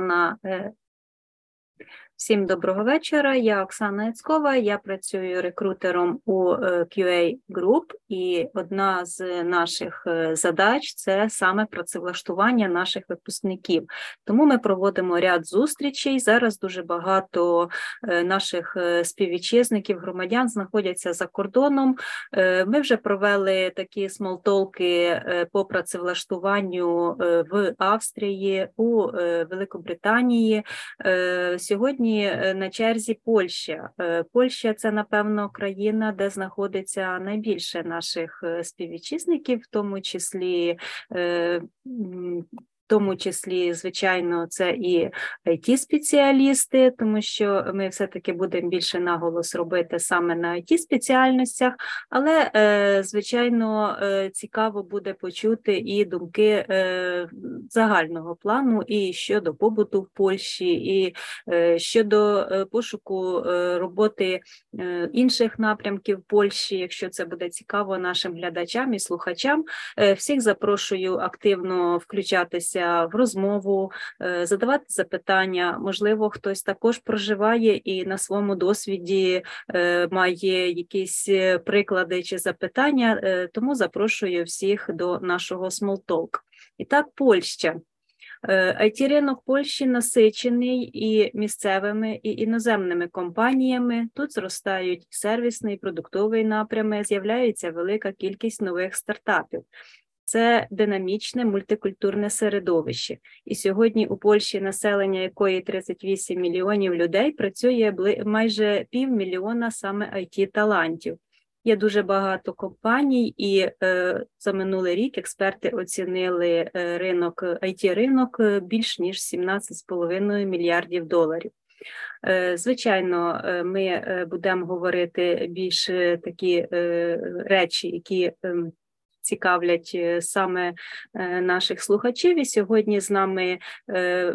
на Всім доброго вечора. Я Оксана Яцкова, я працюю рекрутером у е, QA Group, і одна з наших е, задач це саме працевлаштування наших випускників. Тому ми проводимо ряд зустрічей. Зараз дуже багато е, наших співвітчизників, громадян знаходяться за кордоном. Ми вже провели такі смолтолки по працевлаштуванню в Австрії, у Великобританії. Сьогодні сьогодні е, на черзі Польща. Е, Польща це, напевно, країна, де знаходиться найбільше наших е, співвітчизників, в тому числі тому числі, звичайно, це і it спеціалісти, тому що ми все-таки будемо більше наголос робити саме на it спеціальностях, але, е, звичайно, е, цікаво буде почути і думки е, загального плану, і щодо побуту в Польщі, і щодо пошуку роботи інших напрямків Польщі, якщо це буде цікаво нашим глядачам і слухачам. Всіх запрошую активно включатися включатися в розмову, е, задавати запитання. Можливо, хтось також проживає і на своєму досвіді е, має якісь е, приклади чи запитання, тому запрошую всіх до нашого Small І так, Польща. it ринок Польщі насичений і місцевими, і іноземними компаніями. Тут зростають сервісний і продуктовий напрями, з'являється велика кількість нових стартапів це динамічне мультикультурне середовище. І сьогодні у Польщі населення якої 38 мільйонів людей працює майже півмільйона саме it талантів. Є дуже багато компаній, і е, за минулий рік експерти оцінили е, ринок it ринок е, більш ніж 17,5 мільярдів доларів. Е, звичайно, ми будемо говорити більш такі речі, які ем, цікавлять е, саме е, наших слухачів. І сьогодні з нами е,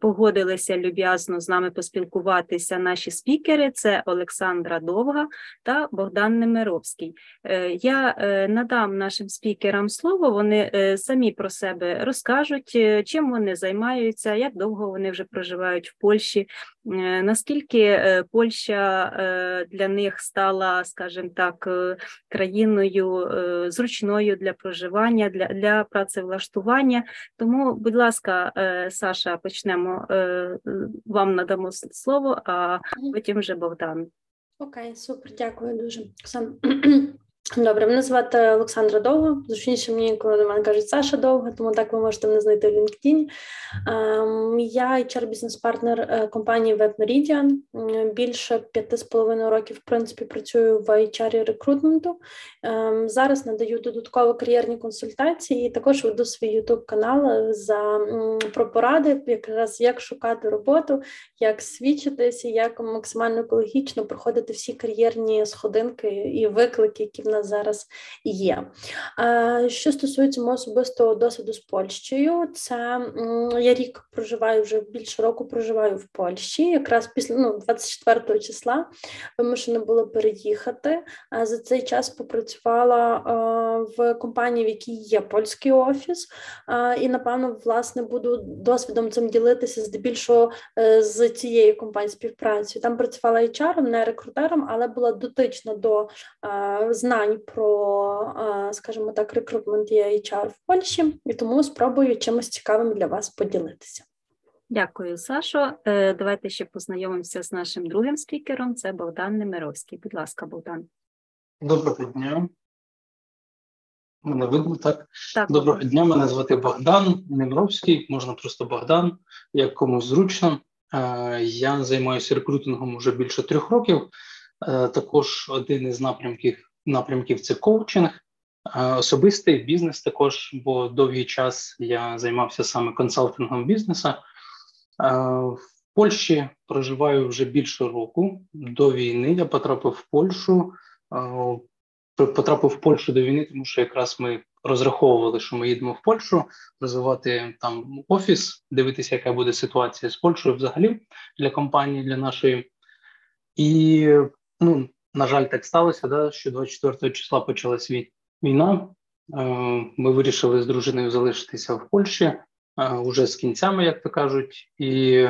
погодилися люб'язно з нами поспілкуватися наші спікери: це Олександра Довга та Богдан Немировський. Я надам нашим спікерам слово, вони самі про себе розкажуть, чим вони займаються, як довго вони вже проживають в Польщі. Наскільки Польща для них стала, скажімо так, країною зручною для проживання, для для працевлаштування. Тому, будь ласка, е, Саша, почнемо е, вам надамо слово, а потім вже Богдан. Окей, супер, дякую дуже. Оксан. Добре, мене звати Олександра Довго. Зручніше мені, коли до мене кажуть Саша Довго, тому так ви можете мене знайти в LinkedIn. Ем, я hr бізнес-партнер е, компанії WebMeridian. Більше п'яти з половиною років, в принципі, працюю в HR рекрутменту. Ем, зараз надаю додатково кар'єрні консультації і також веду свій youtube канал за про поради, якраз як шукати роботу, як свідчитися, як максимально екологічно проходити всі кар'єрні сходинки і виклики, які в нас зараз є. Що стосується мого особистого досвіду з Польщею, це я рік проживаю вже більше року проживаю в Польщі, якраз після ну, 24 числа вимушена було переїхати. За цей час попрацювала в компанії, в якій є польський офіс, і напевно власне буду досвідом цим ділитися здебільшого е, з цією компанією співпрацею. Там працювала HR, не рекрутером, але була дотична до знань про, скажімо так, рекрутмент і HR в Польщі, і тому спробую чимось цікавим для вас поділитися. Дякую, Сашо. Е, давайте ще познайомимося з нашим другим спікером. Це Богдан Немировський. Будь ласка, Богдан. Доброго дня. Мене видно так. так. Доброго дня, мене звати Богдан Немировський, можна просто Богдан, як комусь зручно. Е, я займаюся рекрутингом вже більше трьох років. Е, також один із напрямків напрямків це коучинг, особистий бізнес також, бо довгий час я займався саме консалтингом бізнесу. В Польщі проживаю вже більше року. До війни я потрапив в Польщу. Потрапив в Польщу до війни, тому що якраз ми розраховували, що ми їдемо в Польщу розвивати там офіс, дивитися, яка буде ситуація з Польщею взагалі для компанії, для нашої. І ну, на жаль, так сталося, да, що 24 числа почалась війна. Е, ми вирішили з дружиною залишитися в Польщі. уже з кінцями, як то кажуть, і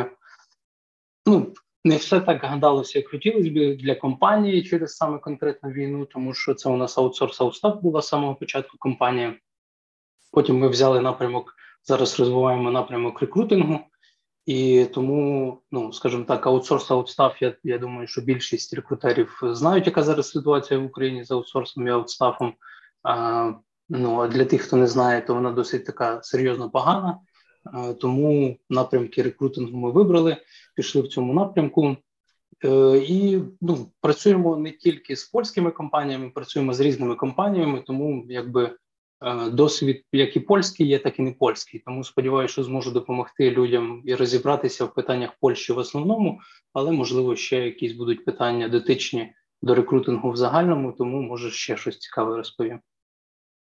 ну, не все так гадалося, як хотілося б для компанії через саме конкретну війну, тому що це у нас аутсорс аутстав була з самого початку компанія. Потім ми взяли напрямок, зараз розвиваємо напрямок рекрутингу, і тому, ну скажімо так, аутсорс аутстав, я я думаю, що більшість рекрутерів знають, яка зараз ситуація в Україні з аутсорсом і аутстафом. А, Ну а для тих, хто не знає, то вона досить така серйозно погана. Тому напрямки рекрутингу ми вибрали, пішли в цьому напрямку. Е, і ну, працюємо не тільки з польськими компаніями, працюємо з різними компаніями, тому якби досвід, як і польський, є, так і не польський. Тому сподіваюся, що зможу допомогти людям і розібратися в питаннях Польщі в основному, але можливо ще якісь будуть питання дотичні до рекрутингу в загальному, тому може ще щось цікаве розповім.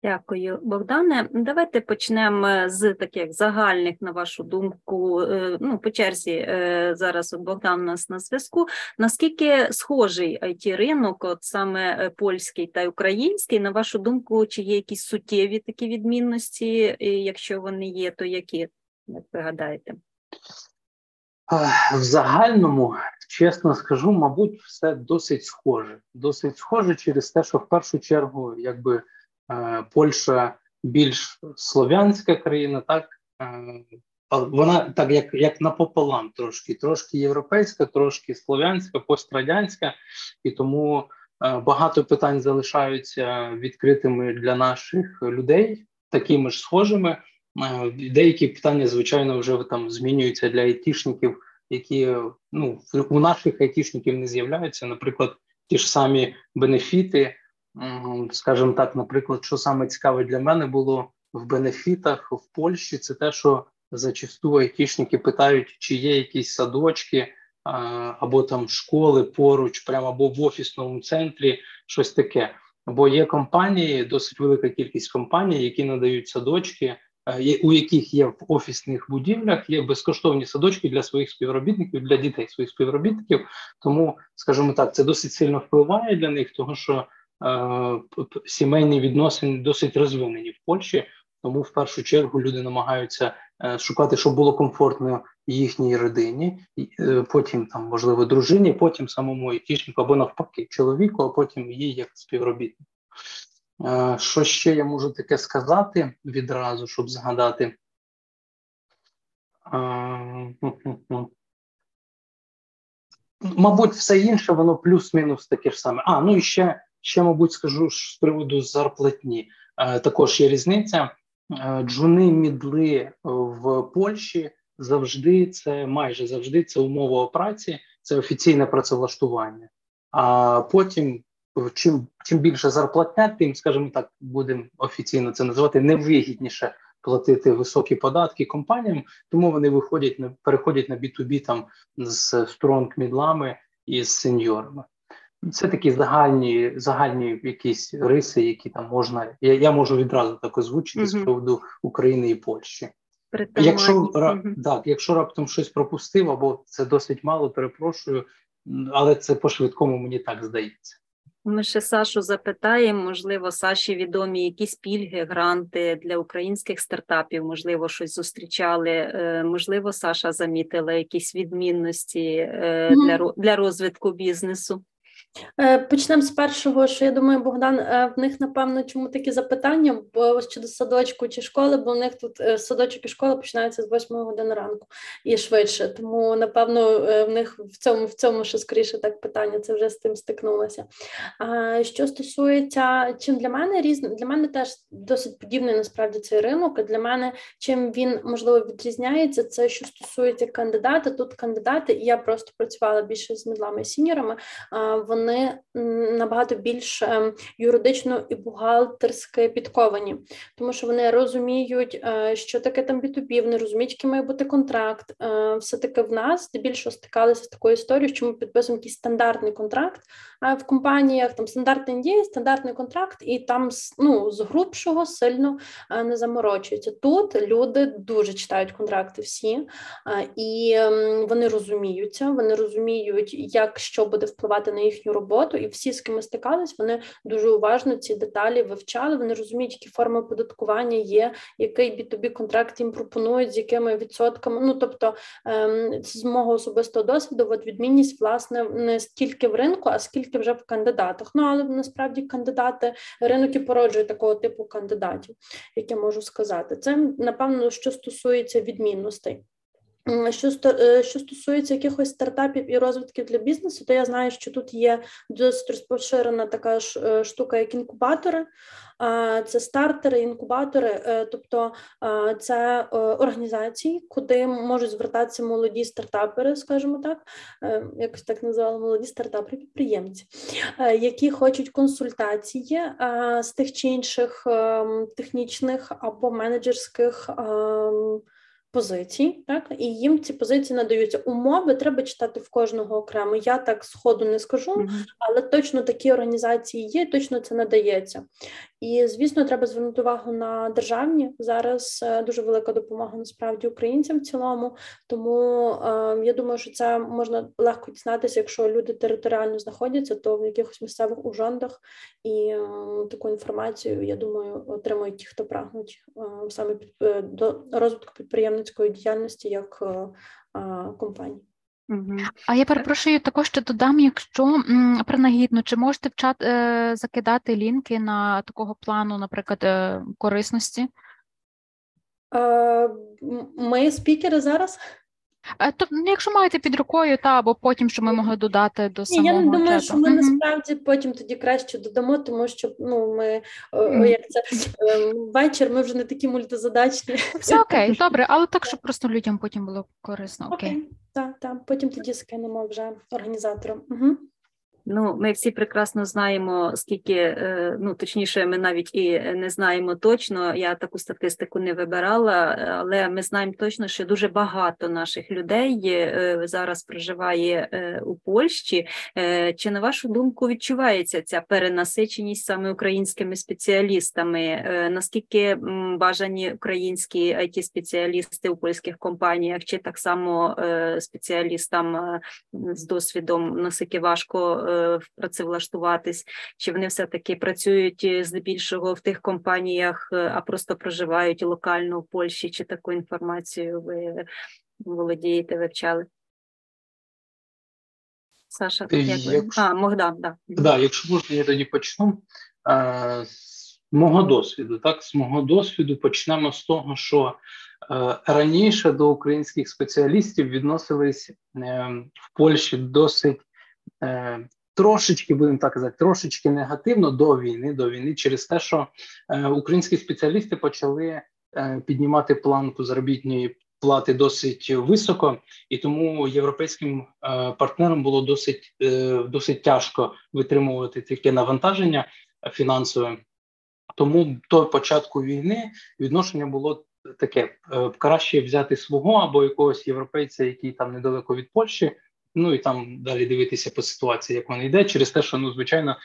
Дякую, Богдане. Давайте почнемо з таких загальних, на вашу думку. Е, ну, по черзі е, зараз Богдан у нас на зв'язку. Наскільки схожий it ринок, от саме е, польський та український, на вашу думку, чи є якісь суттєві такі відмінності? І Якщо вони є, то які як ви гадаєте? В загальному, чесно скажу, мабуть, все досить схоже. Досить схоже через те, що в першу чергу, якби. Е, Польща більш слов'янська країна, так е, вона так, як як напополам, трошки, трошки європейська, трошки слов'янська, пострадянська, і тому е, багато питань залишаються відкритими для наших людей, такими ж схожими. Деякі питання, звичайно, вже там змінюються для айтішників, які ну у наших айтішників не з'являються. Наприклад, ті ж самі бенефіти скажімо так, наприклад, що саме цікаве для мене було в бенефітах в Польщі, це те, що зачасту айтішники питають, чи є якісь садочки або там школи поруч, прямо або в офісному центрі, щось таке. Бо є компанії, досить велика кількість компаній, які надають садочки, у яких є в офісних будівлях є безкоштовні садочки для своїх співробітників, для дітей своїх співробітників. Тому, скажімо так, це досить сильно впливає для них, тому що Е, сімейні відносини досить розвинені в Польщі, тому в першу чергу люди намагаються е, шукати, щоб було комфортно їхній родині, е, потім там можливо дружині, потім самому айтішнику або навпаки чоловіку, а потім їй як співробітнику. Що ще я можу таке сказати відразу, щоб згадати? Мабуть, все інше, воно плюс-мінус таке ж саме. А, ну і ще Ще, мабуть, скажу з приводу зарплатні. Е, також є різниця. Е, джуни мідли в Польщі завжди це майже завжди це умова праці, це офіційне працевлаштування. А потім, чим чим більше зарплатня, тим, скажімо так, будемо офіційно це називати невигідніше платити високі податки компаніям, тому вони виходять переходять на B2B там з стронг мідлами і з сеньорами. Це такі загальні загальні якісь риси, які там можна. Я я можу відразу так озвучити uh з приводу України і Польщі. Якщо uh так, якщо раптом щось пропустив, або це досить мало, перепрошую, але це по швидкому мені так здається. Ми ще Сашу запитаємо, можливо, Саші відомі якісь пільги, гранти для українських стартапів, можливо, щось зустрічали. Е, можливо, Саша замітила якісь відмінності mm для для розвитку бізнесу. Е, почнемо з першого, що я думаю, Богдан, е, в них напевно чому такі запитання бо щодо садочку чи школи, бо в них тут е, садочок і школа починаються з 8 години ранку і швидше. Тому напевно в них в цьому в цьому ще скоріше так питання. Це вже з тим стикнулося. А що стосується чим для мене різне, для мене теж досить подібний насправді цей ринок. Для мене чим він можливо відрізняється, це що стосується кандидата. Тут кандидати, і я просто працювала більше з мідлами і сіньорами. Вони набагато більш ем, юридично і бухгалтерськи підковані, тому що вони розуміють, е, що таке там B2B, вони розуміють, який має бути контракт. Е, Все таки в нас здебільшого стикалися з такою історією, що ми підписуємо якийсь стандартний контракт. А в компаніях там стандартний NDA, стандартний контракт, і там ну, з грубшого сильно е, не заморочуються. Тут люди дуже читають контракти всі, і вони розуміються, вони розуміють, як що буде впливати на їх їхню роботу, і всі, з ким ми стикались, вони дуже уважно ці деталі вивчали. Вони розуміють, які форми оподаткування є, який B2B контракт їм пропонують, з якими відсотками. Ну тобто, ем, з мого особистого досвіду, от відмінність власне не стільки в ринку, а скільки вже в кандидатах. Ну але насправді кандидати ринок і породжує такого типу кандидатів, як я можу сказати. Це напевно, що стосується відмінностей. Що е, що стосується якихось стартапів і розвитків для бізнесу, то я знаю, що тут є досить розпоширена така ж е, штука, як інкубатори. Це стартери, інкубатори, е, тобто це організації, куди можуть звертатися молоді стартапери, скажімо так, якось так називали молоді стартапери, підприємці, які хочуть консультації з тих чи інших ем, технічних або менеджерських. Позицій, так і їм ці позиції надаються. Умови треба читати в кожного окремо. Я так сходу не скажу, але точно такі організації є, точно це надається. І звісно, треба звернути увагу на державні зараз. Е, дуже велика допомога насправді українцям в цілому. Тому е, я думаю, що це можна легко дізнатися, якщо люди територіально знаходяться, то в якихось місцевих ужондах і е, таку інформацію я думаю отримують ті, хто прагнуть е, саме під е, до розвитку підприємницької діяльності як е, компанії. А я перепрошую, також ще додам, якщо принагідно, чи можете в чат е, закидати лінки на такого плану, наприклад, е, корисності? Е, Ми спікери зараз. Е, то, ну, якщо маєте під рукою, та або потім, що ми могли додати до самого Я не думаю, чату. що ми угу. насправді потім тоді краще додамо, тому що ну ми угу. як це ем, вечір, ми вже не такі мультизадачні. Все окей, добре, але так, щоб просто людям потім було корисно. Окей. окей. Так, так, потім тоді скинемо вже організаторам. Угу. Ну, ми всі прекрасно знаємо, скільки е, ну точніше, ми навіть і не знаємо точно. Я таку статистику не вибирала, але ми знаємо точно, що дуже багато наших людей е, зараз проживає е, у Польщі. Чи на вашу думку відчувається ця перенасиченість саме українськими спеціалістами? Наскільки бажані українські it спеціалісти у польських компаніях, чи так само спеціалістам з досвідом наскільки важко? Працевлаштуватись, чи вони все-таки працюють е, здебільшого в тих компаніях, е, а просто проживають локально в Польщі, чи таку інформацію ви володієте, вивчали? Саша, е, як якщо... А, Могдан, да. Да, якщо можна, я тоді почну. З мого досвіду, так, з мого досвіду почнемо з того, що раніше до українських спеціалістів відносились в Польщі досить трошечки, будемо так казати, трошечки негативно до війни, до війни, через те, що е, українські спеціалісти почали е, піднімати планку заробітної плати досить високо, і тому європейським е, партнерам було досить досить тяжко витримувати таке навантаження фінансове. Тому до початку війни відношення було таке: краще взяти свого або якогось європейця, який там недалеко від Польщі. Ну і там далі дивитися по ситуації, як вона йде, через те, що ну звичайно е,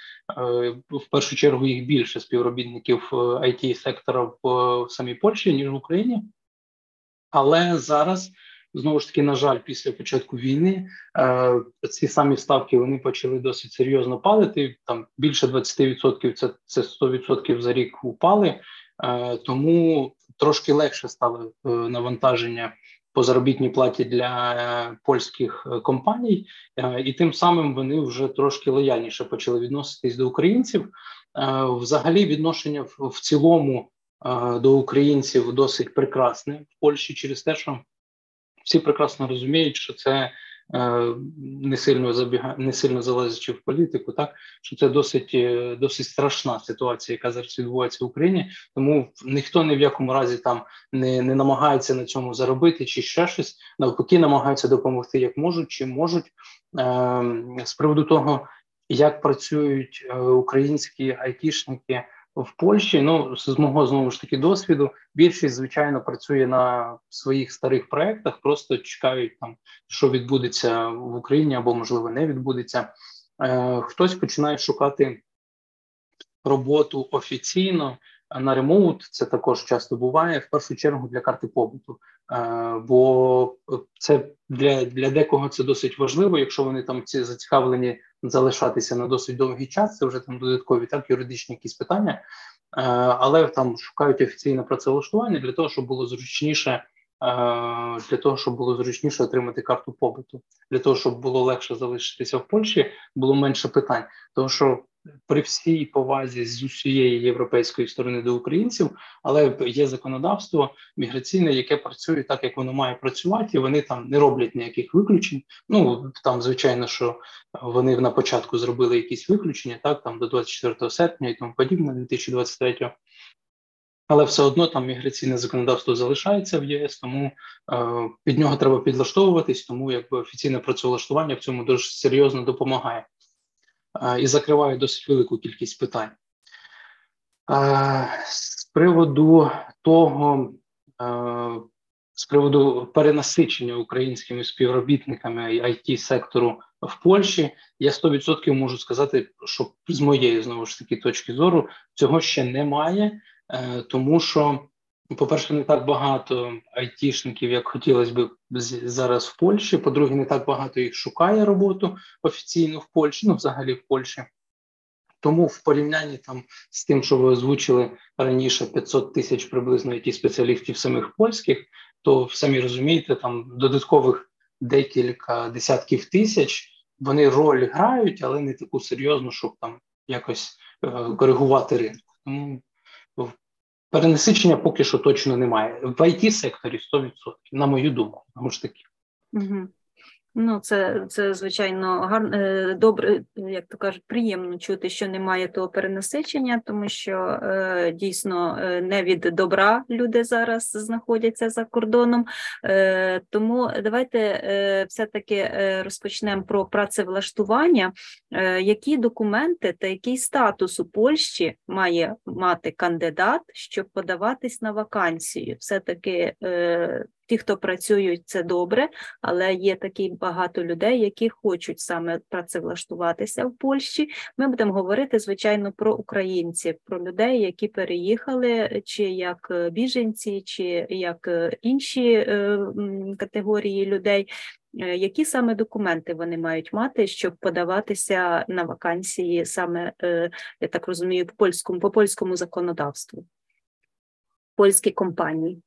в першу чергу їх більше співробітників it е, сектора в самій Польщі ніж в Україні. Але зараз знову ж таки, на жаль, після початку війни е, ці самі ставки вони почали досить серйозно падати. Там більше 20% це це 100% за рік упали, тому трошки легше стало навантаження по заробітній платі для е, польських е, компаній, е, і тим самим вони вже трошки лояльніше почали відноситись до українців. Взагалі, відношення в цілому до українців досить прекрасне в Польщі через те, що всі прекрасно розуміють, що це не сильно забіга... не сильно залазячи в політику, так що це досить е, досить страшна ситуація, яка зараз відбувається в Україні. Тому ніхто ні в якому разі там не не намагається на цьому заробити чи ще щось. Навпаки, намагаються допомогти як можуть, чи можуть е, з приводу того, як працюють українські айтішники в Польщі. Ну з мого знову ж таки досвіду. Більшість звичайно працює на своїх старих проектах, просто чекають там, що відбудеться в Україні або можливо не відбудеться. Е, Хтось починає шукати роботу офіційно. на ремоут, це також часто буває в першу чергу для карти побуту. Бо це для для декого це досить важливо, якщо вони там ці зацікавлені залишатися на досить довгий час. Це вже там додаткові так юридичні якісь питання, але там шукають офіційне працевлаштування для того, щоб було зручніше для того, щоб було зручніше отримати карту побуту, для того, щоб було легше залишитися в Польщі, було менше питань. Тому що при всій повазі з усієї європейської сторони до українців, але є законодавство міграційне, яке працює так, як воно має працювати, і вони там не роблять ніяких виключень. Ну там, звичайно, що вони на початку зробили якісь виключення, так там до 24 серпня і тому подібне, 2023 але все одно там міграційне законодавство залишається в ЄС, тому е, під нього треба підлаштовуватись, тому якби офіційне працевлаштування в цьому дуже серйозно допомагає і закриває досить велику кількість питань. З приводу того, з приводу перенасичення українськими співробітниками it сектору в Польщі, я 100% можу сказати, що з моєї знову ж таки точки зору цього ще немає. Е, тому що, по-перше, не так багато айтішників, як хотілося б зараз в Польщі. По-друге, не так багато їх шукає роботу офіційно в Польщі, ну взагалі в Польщі. Тому в порівнянні там з тим, що ви озвучили раніше 500 тисяч приблизно it спеціалістів самих польських, то самі розумієте, там додаткових декілька десятків тисяч вони роль грають, але не таку серйозну, щоб там якось е, коригувати ринок. Тому Перенасичення поки що точно немає. В it секторі 100%, на мою думку, тому ж таки. Угу. Ну, це це звичайно гарно е, добре, як то кажуть, приємно чути, що немає того перенасичення, тому що е, дійсно е, не від добра люди зараз знаходяться за кордоном. Е, Тому давайте е, все-таки е, розпочнемо про працевлаштування. Е, Які документи та який статус у Польщі має мати кандидат, щоб подаватись на вакансію? Все таки. Е, Ті, хто працюють, це добре, але є такі багато людей, які хочуть саме працевлаштуватися в Польщі. Ми будемо говорити, звичайно, про українців, про людей, які переїхали, чи як е, біженці, чи як е, інші е, категорії людей. Які саме документи вони мають мати, щоб подаватися на вакансії, саме я так розумію, по польському по польському законодавству, польські компанії?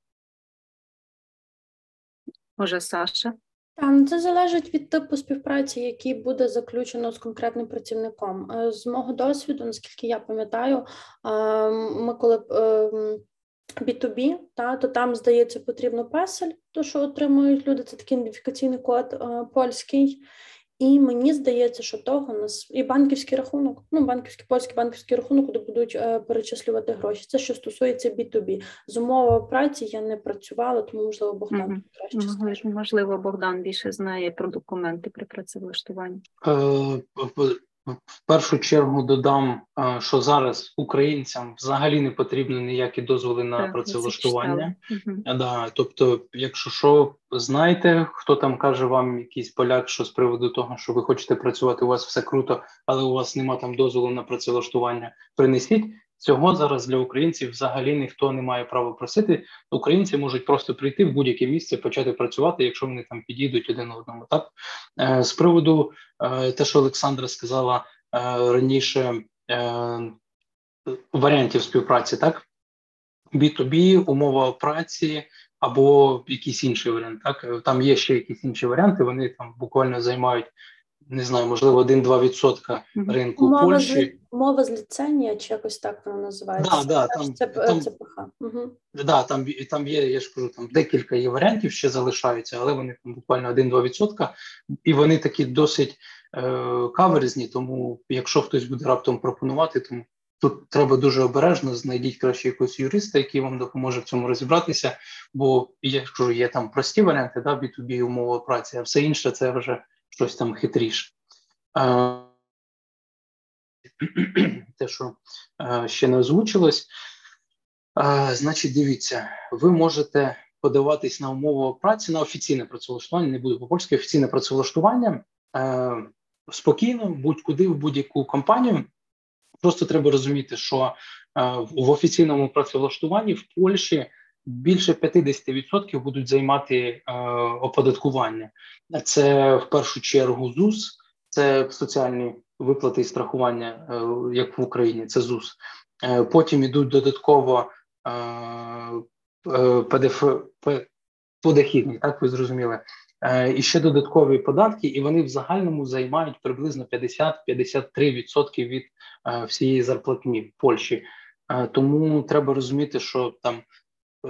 Може, Саша? Та, ну, це залежить від типу співпраці, який буде заключено з конкретним працівником. Е, з мого досвіду, наскільки я пам'ятаю, е, ми коли B2B, ем, та, то там, здається, потрібно песель, то що отримують люди, це такий ідентифікаційний код е, польський. І мені здається, що того нас і банківський рахунок, ну банківський польський банківський рахунок, куди будуть е, перечислювати гроші. Це що стосується B2B. З умови праці я не працювала, тому можливо Богдан mm краще знає. можливо, Богдан більше знає про документи при працевлаштуванні. Е, в першу чергу додам, е, що зараз українцям взагалі не потрібні ніякі дозволи на так, працевлаштування. Угу. Да, тобто, якщо що знаєте, хто там каже вам якийсь поляк, що з приводу того, що ви хочете працювати, у вас все круто, але у вас нема там дозволу на працевлаштування, принесіть. Цього зараз для українців взагалі ніхто не має права просити. Українці можуть просто прийти в будь-яке місце, почати працювати, якщо вони там підійдуть один одному. Так е, з приводу е, те, що Олександра сказала е, раніше, варіантів співпраці, так B2B, умова праці або якийсь інший варіант. Так там є ще якісь інші варіанти. Вони там буквально займають не знаю, можливо, 1-2% ринку мова Польщі. З, мова з ліцензія, чи якось так вона називається. Да, да, там, це, там. Угу. Да, там, там є, я ж кажу, там декілька є варіантів ще залишаються, але вони там буквально 1-2%, і вони такі досить е, каверзні, тому якщо хтось буде раптом пропонувати, тому Тут треба дуже обережно знайдіть краще якогось юриста, який вам допоможе в цьому розібратися. Бо я кажу, є там прості варіанти, да, B2B умова праці, а все інше це вже щось там хитріше. Те, що ще не озвучилось, значить, дивіться, ви можете подаватись на умову праці на офіційне працевлаштування, не буду по польськи офіційне працевлаштування спокійно, будь-куди в будь-яку компанію. Просто треба розуміти, що в офіційному працевлаштуванні в Польщі більше 50% будуть займати оподаткування. Це в першу чергу ЗУС, це соціальні виплати і страхування, як в Україні, це ЗУС. Потім ідуть додатково ПДФ подохідні, так ви зрозуміли. І ще додаткові податки, і вони в загальному займають приблизно 50-53% від всієї зарплатні в Польщі. Тому треба розуміти, що там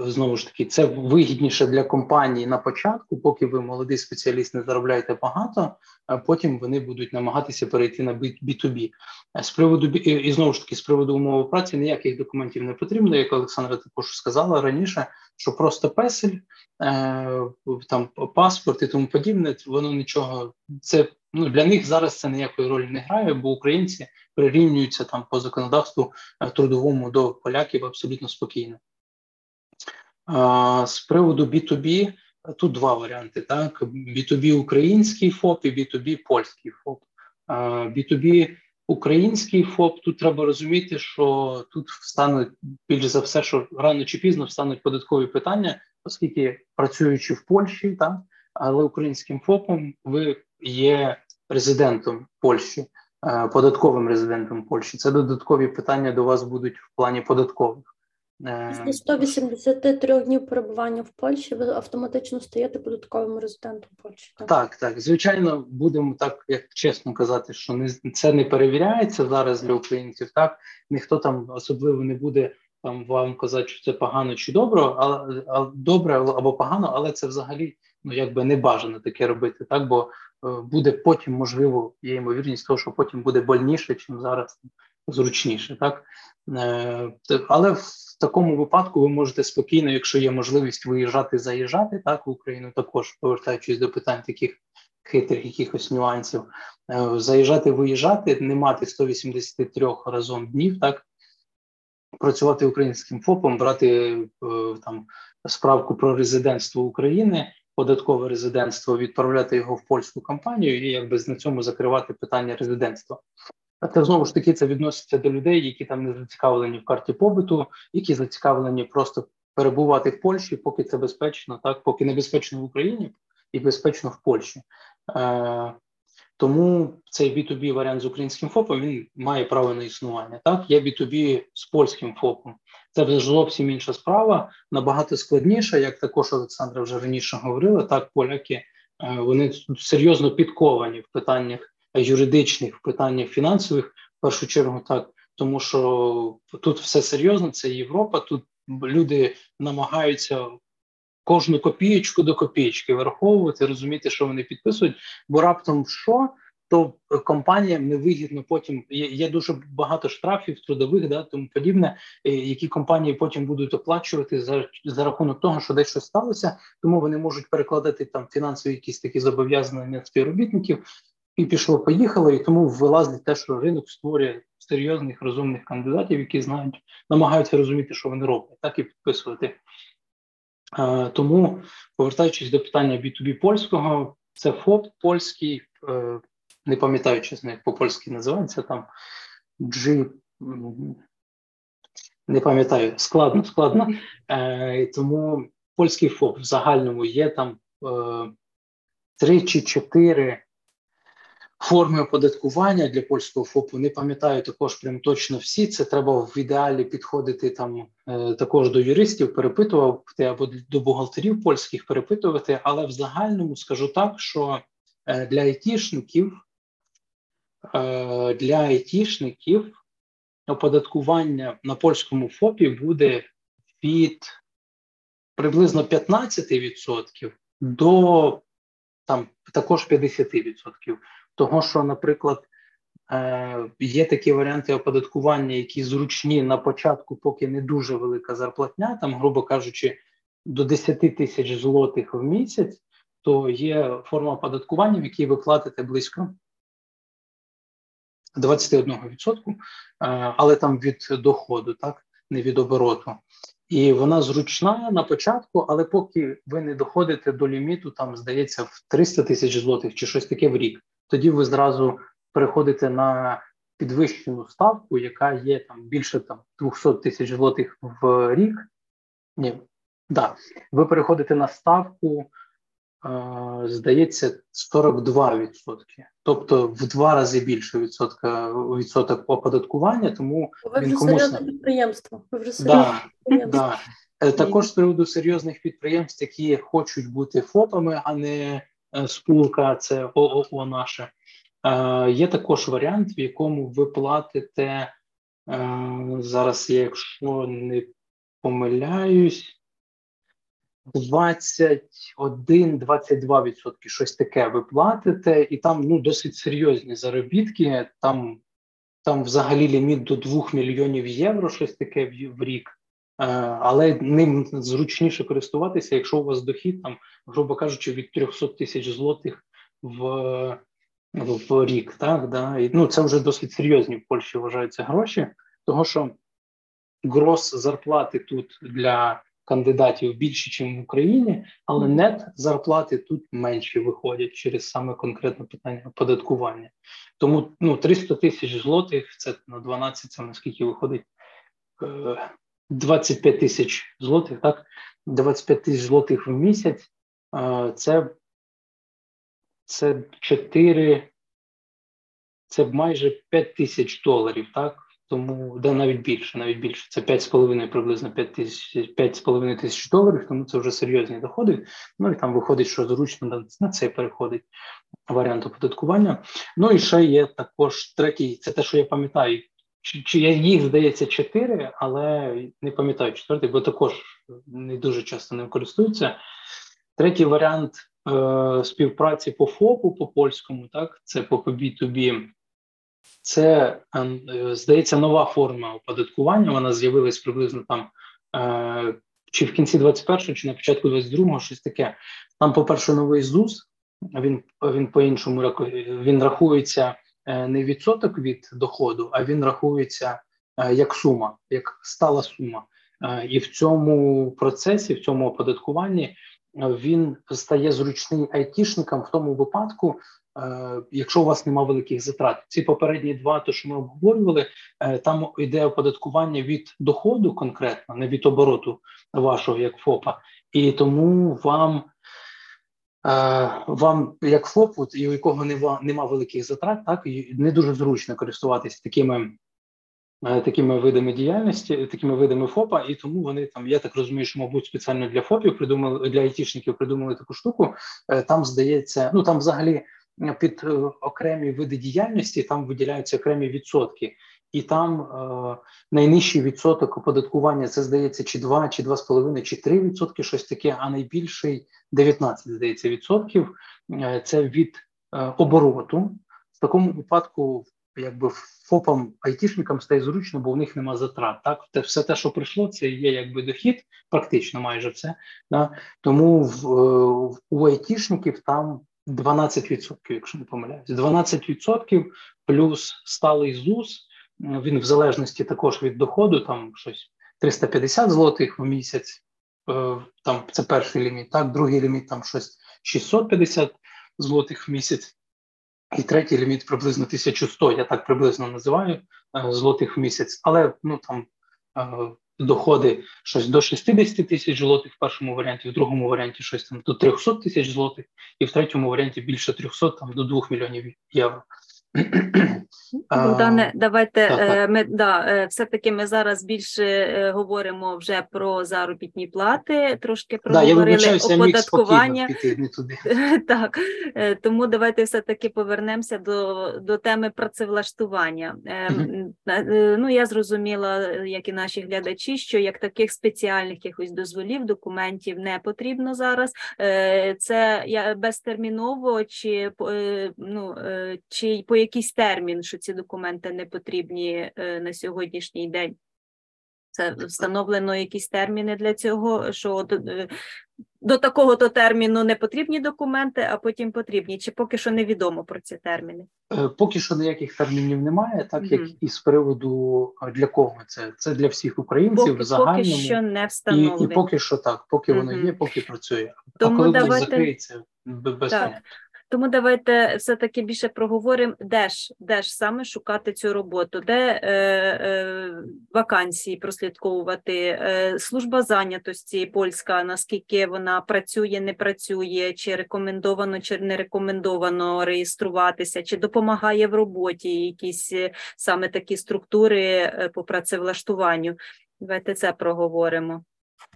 знову ж таки це вигідніше для компанії на початку, поки ви молодий спеціаліст не заробляєте багато, а потім вони будуть намагатися перейти на B2B. З приводу і знову ж таки з приводу умови праці ніяких документів не потрібно, як Олександра також сказала раніше, що просто песель, е, там паспорт і тому подібне. Воно нічого це ну для них зараз це ніякої ролі не грає, бо українці прирівнюються там по законодавству е, трудовому до поляків абсолютно спокійно. З приводу B2B, тут два варіанти: так: B2B український ФОП і B2B польський ФОП. B2B український ФОП. Тут треба розуміти, що тут встануть більш за все, що рано чи пізно встануть податкові питання, оскільки працюючи в Польщі, так але українським ФОПом ви є резидентом Польщі, податковим резидентом Польщі. Це додаткові питання до вас будуть в плані податкових. Після 183 днів перебування в Польщі ви автоматично стаєте податковим резидентом Польщі. Так, так, так. Звичайно, будемо так, як чесно казати, що не це не перевіряється зараз для українців. Так ніхто там особливо не буде там вам казати, що це погано чи добре, але а, добре або погано, але це взагалі ну якби не бажано таке робити, так бо е, буде потім можливо є ймовірність того, що потім буде больніше, чим зараз зручніше, так е, але в такому випадку ви можете спокійно, якщо є можливість виїжджати, заїжджати так в Україну, також повертаючись до питань таких хитрих якихось нюансів, е, заїжджати, виїжджати, не мати 183 разом днів, так працювати українським ФОПом, брати е, там справку про резидентство України. Податкове резидентство відправляти його в польську компанію і якби на цьому закривати питання резидентства. Та знову ж таки це відноситься до людей, які там не зацікавлені в карті побуту, які зацікавлені просто перебувати в Польщі, поки це безпечно, так поки небезпечно в Україні і безпечно в Польщі. Е, Тому цей B2B варіант з українським ФОПом він має право на існування. Так, є B2B з польським ФОПом. Це вже зовсім інша справа, набагато складніша, як також Олександра вже раніше говорила. Так, поляки е, вони серйозно підковані в питаннях юридичних питаннях фінансових, в першу чергу, так тому що тут все серйозно, це Європа. Тут люди намагаються кожну копієчку до копієчки враховувати, розуміти, що вони підписують, бо раптом що. То компаніям невигідно потім є є дуже багато штрафів трудових, да тому подібне, е, які компанії потім будуть оплачувати за за рахунок того, що десь щось сталося, тому вони можуть перекладати там фінансові якісь такі зобов'язання співробітників і пішло, поїхало, і тому вилазить те, що ринок створює серйозних розумних кандидатів, які знають, намагаються розуміти, що вони роблять, так і підписувати. Е, тому, повертаючись до питання B2B польського, це ФОП польський, е, не пам'ятаю, чесно, як по-польськи називається там G, не пам'ятаю, складно, складно. Е, Тому польський ФОП в загальному є там е, три чи чотири Форми оподаткування для польського ФОПу не пам'ятаю також прям точно всі. Це треба в ідеалі підходити там е, також до юристів, перепитувати або до бухгалтерів польських перепитувати. Але в загальному скажу так, що е, для айтішників е, для айтішників оподаткування на польському ФОПі буде від приблизно 15% до там також 50% того, що, наприклад, е, є такі варіанти оподаткування, які зручні на початку, поки не дуже велика зарплатня, там, грубо кажучи, до 10 тисяч злотих в місяць, то є форма оподаткування, в якій ви платите близько 21%, е, але там від доходу, так, не від обороту. І вона зручна на початку, але поки ви не доходите до ліміту, там здається в 300 тисяч злотих чи щось таке в рік тоді ви зразу переходите на підвищену ставку, яка є там більше там 200 тисяч злотих в рік. Ні, да, ви переходите на ставку, е, здається, 42%. Тобто в два рази більше відсотка відсоток оподаткування, тому ви він вже комусь серйозне підприємство. Ви вже да, підприємство. да. Е, Також з приводу серйозних підприємств, які хочуть бути ФОПами, а не спілка, це ООО наше. Е, Є також варіант, в якому ви платите е, зараз, якщо не помиляюсь, 21-22%, щось таке ви платите, і там ну, досить серйозні заробітки. Там там взагалі ліміт до 2 мільйонів євро, щось таке в рік. Е, але ним зручніше користуватися, якщо у вас дохід, там, грубо кажучи, від 300 тисяч злотих в в рік. Так, да? І, ну, Це вже досить серйозні в Польщі вважаються гроші, тому що грос зарплати тут для кандидатів більше, ніж в Україні, але нет зарплати тут менші виходять через саме конкретне питання оподаткування. Тому ну, 300 тисяч злотих це на 12, це наскільки виходить 25 тисяч злотих, так? 25 тисяч злотих в місяць. Це це 4, це майже 5 тисяч доларів, так? Тому да навіть більше, навіть більше. Це 5,5 приблизно 5 тисяч 5,5 тисяч доларів, тому це вже серйозні доходи. Ну і там виходить, що зручно на, це переходить варіант оподаткування. Ну і ще є також третій, це те, що я пам'ятаю. Чи, чи їх здається чотири, але не пам'ятаю четвертий, бо також не дуже часто ним користуються. Третій варіант е, співпраці по ФОПу, по польському, так, це по B2B. Це е, здається нова форма оподаткування. Вона з'явилась приблизно там е, чи в кінці 21-го, чи на початку 22-го, щось таке. Там, по-перше, новий ЗУС. Він він по-іншому він рахується не відсоток від доходу, а він рахується як сума, як стала сума. І в цьому процесі, в цьому оподаткуванні, він стає зручним айтішникам в тому випадку, Е, якщо у вас немає великих затрат, ці попередні два, то що ми обговорювали, е, там йде оподаткування від доходу конкретно, не від обороту вашого як ФОПа, і тому вам. Е, вам, як ФОП, і у якого нема, нема великих затрат, так не дуже зручно користуватися такими такими видами діяльності, такими видами ФОПа, і тому вони там, я так розумію, що мабуть спеціально для ФОПів придумали для айтішників придумали таку штуку. Там здається, ну там взагалі під е, окремі види діяльності там виділяються окремі відсотки, і там е, найнижчий відсоток оподаткування це здається, чи 2, чи 2,5, чи 3 відсотки, щось таке, а найбільший 19, здається, відсотків е, це від е, обороту. В такому випадку, якби ФОПам айтішникам стає зручно, бо в них нема затрат. Так, те все те, що прийшло, це є якби дохід, практично майже все. Да? Тому в, е, у айтішників там 12%, якщо не помиляюсь, 12% плюс сталий ЗУС. Він в залежності також від доходу, там щось 350 злотих в місяць. Е, там це перший ліміт, так, другий ліміт там щось 650 злотих в місяць, і третій ліміт приблизно 1100, я так приблизно називаю е, злотих в місяць. Але ну там е, доходи щось до 60 тисяч злотих в першому варіанті, в другому варіанті щось там до 300 тисяч злотих, і в третьому варіанті більше 300 там до 2 мільйонів євро. Богдане, давайте так, так. ми да, е, все-таки ми зараз більше е, говоримо вже про заробітні плати, трошки проговорили да, оподаткування. Піти, туди. Так, е, тому давайте все-таки повернемося до до теми працевлаштування. Угу. Ну, Я зрозуміла, як і наші глядачі, що як таких спеціальних якихось дозволів, документів не потрібно зараз. Це безтерміново чи ну, чи по якийсь термін, що ці документи не потрібні е, на сьогоднішній день. Це встановлено якісь терміни для цього, що до, е, до такого то терміну не потрібні документи, а потім потрібні. Чи поки що невідомо про ці терміни? Е, поки що ніяких термінів немає, так як і з приводу для кого це? Це для всіх українців поки, в загальному. Поки що не встановлено. І, і поки що так, поки воно є, поки працює. Тому а коли давайте... воно закриється без так. Тому давайте все-таки більше проговоримо, де ж де ж саме шукати цю роботу, де е, е, вакансії прослідковувати, е, служба зайнятості польська, наскільки вона працює, не працює, чи рекомендовано, чи не рекомендовано реєструватися, чи допомагає в роботі якісь е, саме такі структури е, по працевлаштуванню. Давайте це проговоримо.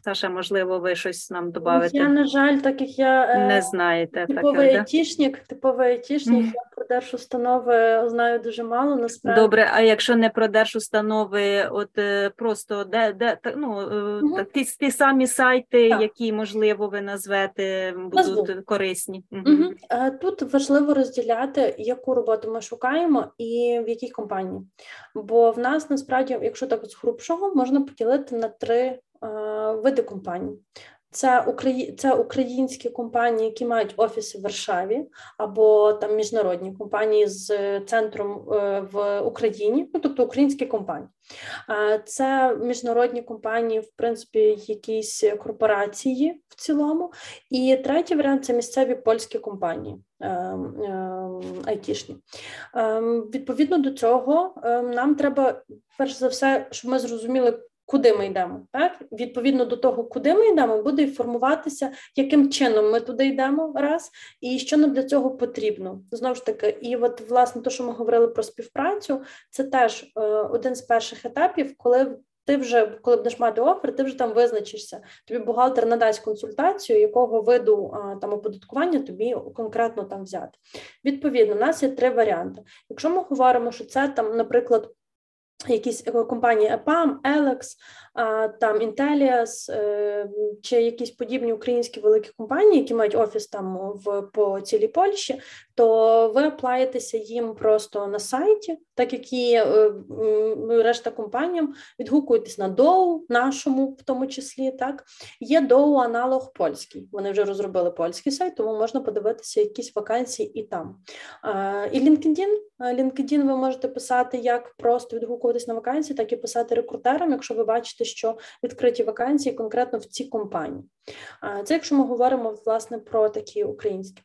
Саша, можливо, ви щось нам додати? Я, на жаль, так як я е, не знаєте. Типовий так, айтішник, типовий айтішник, mm. я про держустанови знаю дуже мало, насправді. Добре, а якщо не про держустанови, от е, просто де де ну, mm-hmm. так, ті, ті самі сайти, так. які, можливо, ви назвете, будуть Назву. корисні. Mm-hmm. Тут важливо розділяти, яку роботу ми шукаємо і в якій компанії. Бо в нас насправді, якщо так з грубшого, можна поділити на три види компаній. Це Украї... це українські компанії, які мають офіси в Варшаві, або там міжнародні компанії з центром е, в Україні, ну тобто українські компанії. Це міжнародні компанії, в принципі, якісь корпорації в цілому. І третій варіант це місцеві польські компанії е, е, айтішні. Відповідно до цього, нам треба перш за все, щоб ми зрозуміли куди ми йдемо. Так відповідно до того, куди ми йдемо, буде формуватися, яким чином ми туди йдемо, раз і що нам для цього потрібно. Знову ж таки, і от власне, то, що ми говорили про співпрацю, це теж е, один з перших етапів, коли. Ти вже, коли будеш мати офер, ти вже там визначишся. Тобі бухгалтер надасть консультацію, якого виду там оподаткування тобі конкретно там взяти. Відповідно, у нас є три варіанти. Якщо ми говоримо, що це там, наприклад, Якісь е, компанії EPAM, Elex, там Intellias е, чи якісь подібні українські великі компанії, які мають офіс там в по цілій Польщі, то ви аплаєтеся їм просто на сайті, так як і е, решта компаніям відгукуєтесь на доу, нашому в тому числі. Так є доу аналог польський. Вони вже розробили польський сайт, тому можна подивитися якісь вакансії і там. І LinkedIn. LinkedIn ви можете писати як просто відгукуватись на вакансії, так і писати рекрутерам, якщо ви бачите, що відкриті вакансії конкретно в цій компанії. Це якщо ми говоримо власне про такі українські.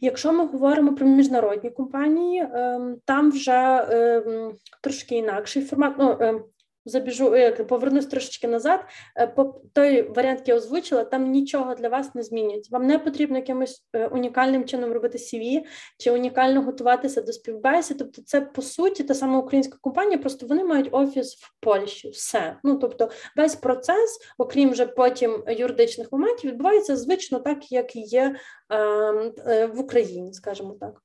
Якщо ми говоримо про міжнародні компанії, ем, там вже ем, трошки інакший формат. Ну, ем, забіжу, е, повернусь трошечки назад. Е, по той варіант, який я озвучила, там нічого для вас не змінюється. Вам не потрібно якимось е, унікальним чином робити CV чи унікально готуватися до співбесід. Тобто, це по суті та сама українська компанія, просто вони мають офіс в Польщі. Все. Ну тобто, весь процес, окрім вже потім юридичних моментів, відбувається звично так, як є ем, в Україні, скажімо так.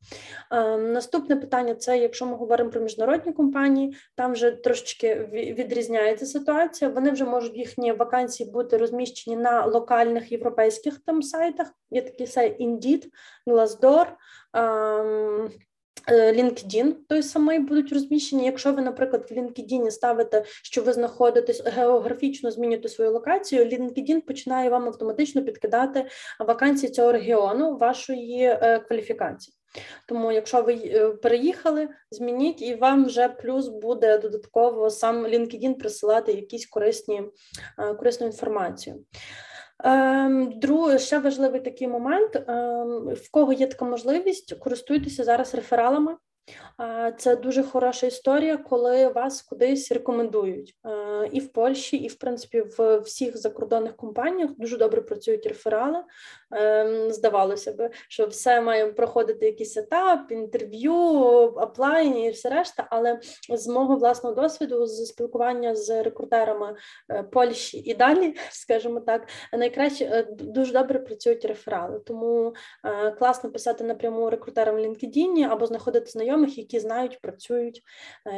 Ем, наступне питання це якщо ми говоримо про міжнародні компанії, там вже трошечки від відрізняється ситуація. Вони вже можуть їхні вакансії бути розміщені на локальних європейських там сайтах. Є такий сайт Indeed, Glassdoor, ем, е, LinkedIn той самий будуть розміщені. Якщо ви, наприклад, в LinkedIn ставите, що ви знаходитесь географічно змінюєте свою локацію, LinkedIn починає вам автоматично підкидати вакансії цього регіону вашої е, кваліфікації. Тому, якщо ви е, переїхали, змініть, і вам вже плюс буде додатково сам LinkedIn присилати якісь корисні е, корисну інформацію. Ем, Друге, ще важливий такий момент: ем, в кого є така можливість, користуйтеся зараз рефералами. Це дуже хороша історія, коли вас кудись рекомендують і в Польщі, і в принципі в всіх закордонних компаніях дуже добре працюють реферали. Ем, здавалося би, що все має проходити якийсь етап, інтерв'ю, аплайн і все решта. Але з мого власного досвіду, з спілкування з рекрутерами е, Польщі і далі, скажімо так, найкраще е, дуже добре працюють реферали. Тому е, класно писати напряму рекрутерам в LinkedIn або знаходити знайомих, які знають, працюють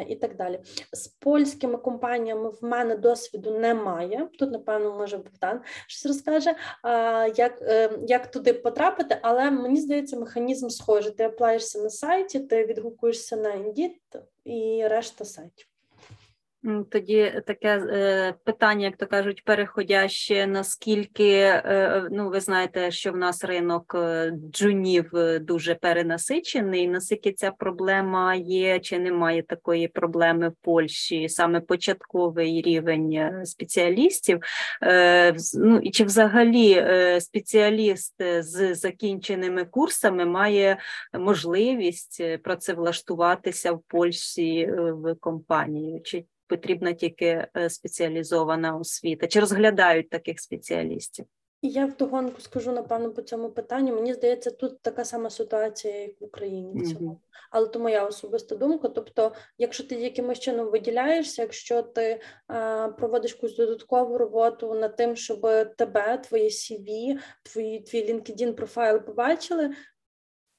і так далі. З польськими компаніями в мене досвіду немає. Тут, напевно, може Богдан щось розкаже. як як туди потрапити, але мені здається, механізм схожий. Ти аплаєшся на сайті, ти відгукуєшся на Indeed і решта сайтів. Тоді таке е, питання, як то кажуть, переходяще, наскільки е, ну ви знаєте, що в нас ринок е, джунів дуже перенасичений, наскільки ця проблема є, чи немає такої проблеми в Польщі, саме початковий рівень спеціалістів? Ну і чи взагалі спеціаліст з закінченими курсами має можливість працевлаштуватися в Польщі в компанію? Чи потрібна тільки е, спеціалізована освіта? Чи розглядають таких спеціалістів? Я вдогонку скажу напевно по цьому питанню. Мені здається, тут така сама ситуація, як в Україні. В цьому. Mm-hmm. Але то моя особиста думка. Тобто, якщо ти якимось чином виділяєшся, якщо ти а, проводиш якусь додаткову роботу над тим, щоб тебе, твоє CV, твій твій LinkedIn профайл побачили,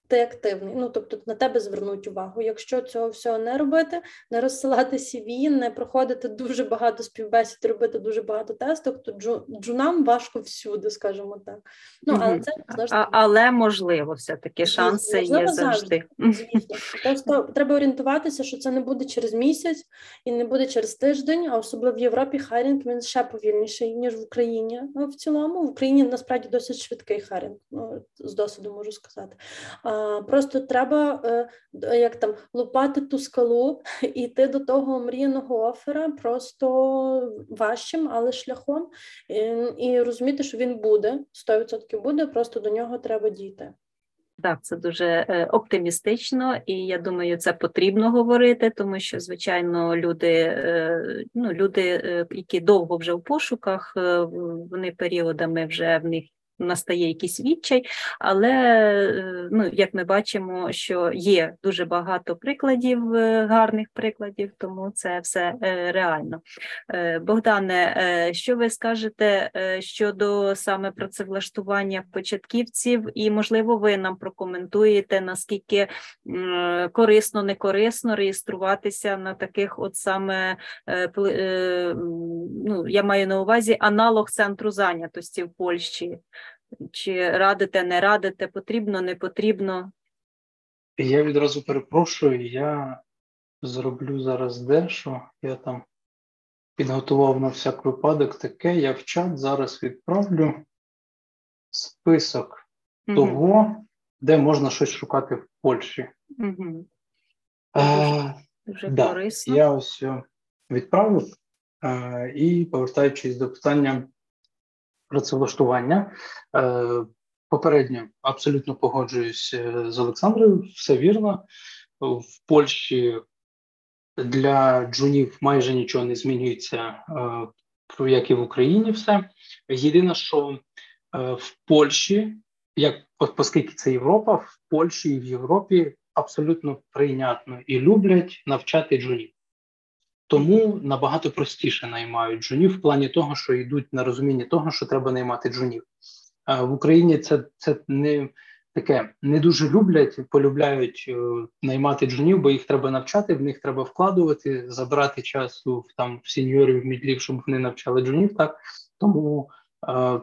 ти активний. Ну тобто на тебе звернуть увагу. Якщо цього всього не робити, не розсилати CV, не проходити дуже багато співбесід, робити дуже багато тестів, то джу, джунам важко всюди, скажімо так. Ну але це завжди. А, але можливо, все таки шанси можливо, є завжди. Звісно, просто треба орієнтуватися, що це не буде через місяць і не буде через тиждень, а особливо в Європі хайрінг він ще повільніший ніж в Україні. Ну, в цілому в Україні насправді досить швидкий хайрінг, ну з досвіду можу сказати. Просто треба е, як там лупати ту скалу і йти до того мріяного офера просто важчим, але шляхом, і розуміти, що він буде 100% буде, просто до нього треба дійти. Так, це дуже е, оптимістично, і я думаю, це потрібно говорити, тому що звичайно люди, е, ну люди, які довго вже в пошуках, вони періодами вже в них настає якийсь відчай, але е, ну, як ми бачимо, що є дуже багато прикладів, е, гарних прикладів, тому це все е, реально. Богдане, що ви скажете щодо саме працевлаштування початківців, і, можливо, ви нам прокоментуєте, наскільки корисно, не корисно реєструватися на таких, от саме ну, я маю на увазі аналог центру зайнятості в Польщі. Чи радите, не радите, потрібно, не потрібно? Я відразу перепрошую, я зроблю зараз дещо. Я там підготував на всяк випадок таке. Я в чат зараз відправлю список угу. того, де можна щось шукати в Польщі. Угу. Е, Дуже да, корисно. Я ось відправив е, і повертаючись до питання працевлаштування. Е, попередньо абсолютно погоджуюсь е, з Олександрою, все вірно. В Польщі для джунів майже нічого не змінюється, е, як і в Україні, все. Єдине, що в Польщі, як оскільки це Європа, в Польщі і в Європі абсолютно прийнятно і люблять навчати джунів. Тому набагато простіше наймають джунів в плані того, що йдуть на розуміння того, що треба наймати джунів. А в Україні це це не таке не дуже люблять, полюбляють е, наймати джунів, бо їх треба навчати, в них треба вкладувати, забрати часу в там в сіньорів, мідлів, щоб вони навчали джунів. Так тому е,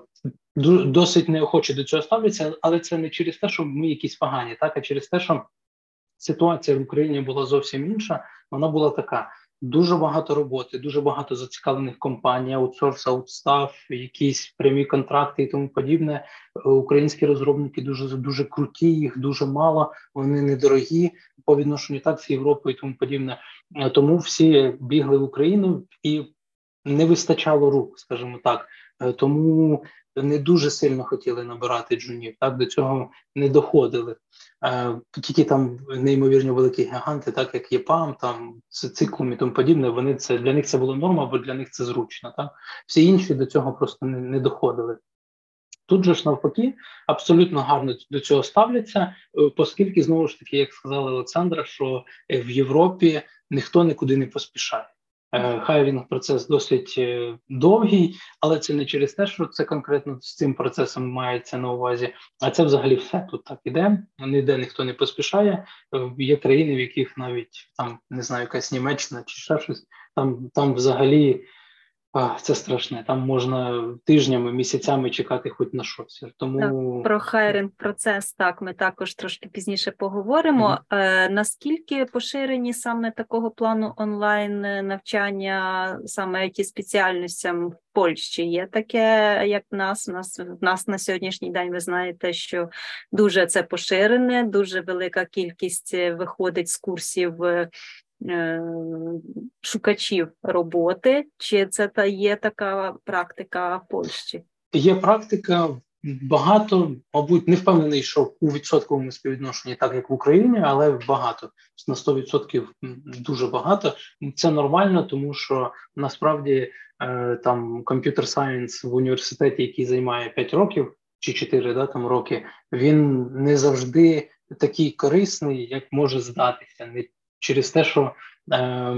досить неохоче до цього ставляться, але це не через те, що ми якісь погані, так а через те, що ситуація в Україні була зовсім інша. Вона була така. Дуже багато роботи, дуже багато зацікавлених компаній, outsource, outstaff, якісь прямі контракти і тому подібне. Українські розробники дуже дуже круті, їх дуже мало, вони недорогі по відношенню так з Європою і тому подібне. Тому всі бігли в Україну і не вистачало рук, скажімо так. Тому не дуже сильно хотіли набирати джунів, так до цього не доходили. Е, Тільки там неймовірно великі гіганти, так як ЄПАМ, там циклум і тому подібне. Вони це для них це було норма, бо для них це зручно. Так всі інші до цього просто не, не доходили. Тут же ж навпаки абсолютно гарно до цього ставляться, е, оскільки знову ж таки, як сказала Олександра, що в Європі ніхто нікуди не поспішає. Е, він процес досить е, довгий, але це не через те, що це конкретно з цим процесом мається на увазі, а це взагалі все тут так іде. Ніде ніхто не поспішає. Е, є країни, в яких навіть там не знаю, якась Німеччина чи ще щось. Там там взагалі це страшне. Там можна тижнями, місяцями чекати хоч на щось. Тому так, про хайринг процес так ми також трошки пізніше поговоримо. Mm-hmm. Е, Наскільки поширені саме такого плану онлайн навчання, саме ті спеціальностям в Польщі? Є таке, як в нас. У нас в нас на сьогоднішній день ви знаєте, що дуже це поширене, дуже велика кількість виходить з курсів Е, шукачів роботи, чи це та є така практика в Польщі? Є практика багато, мабуть, не впевнений, що у відсотковому співвідношенні, так як в Україні, але багато на 100% дуже багато. Це нормально, тому що насправді е, там комп'ютер сайенс в університеті, який займає 5 років чи 4 да, там роки, він не завжди такий корисний, як може здатися. Не через те, що е,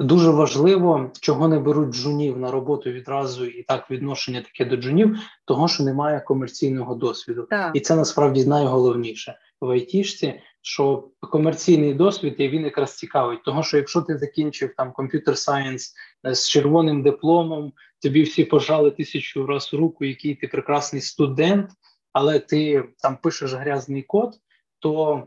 дуже важливо, чого не беруть джунів на роботу відразу, і так відношення таке до джунів, того що немає комерційного досвіду, так. і це насправді найголовніше в айтішці. Що комерційний досвід і він якраз цікавий, того що якщо ти закінчив там computer science з червоним дипломом, тобі всі пожали тисячу раз руку, який ти прекрасний студент, але ти там пишеш грязний код, то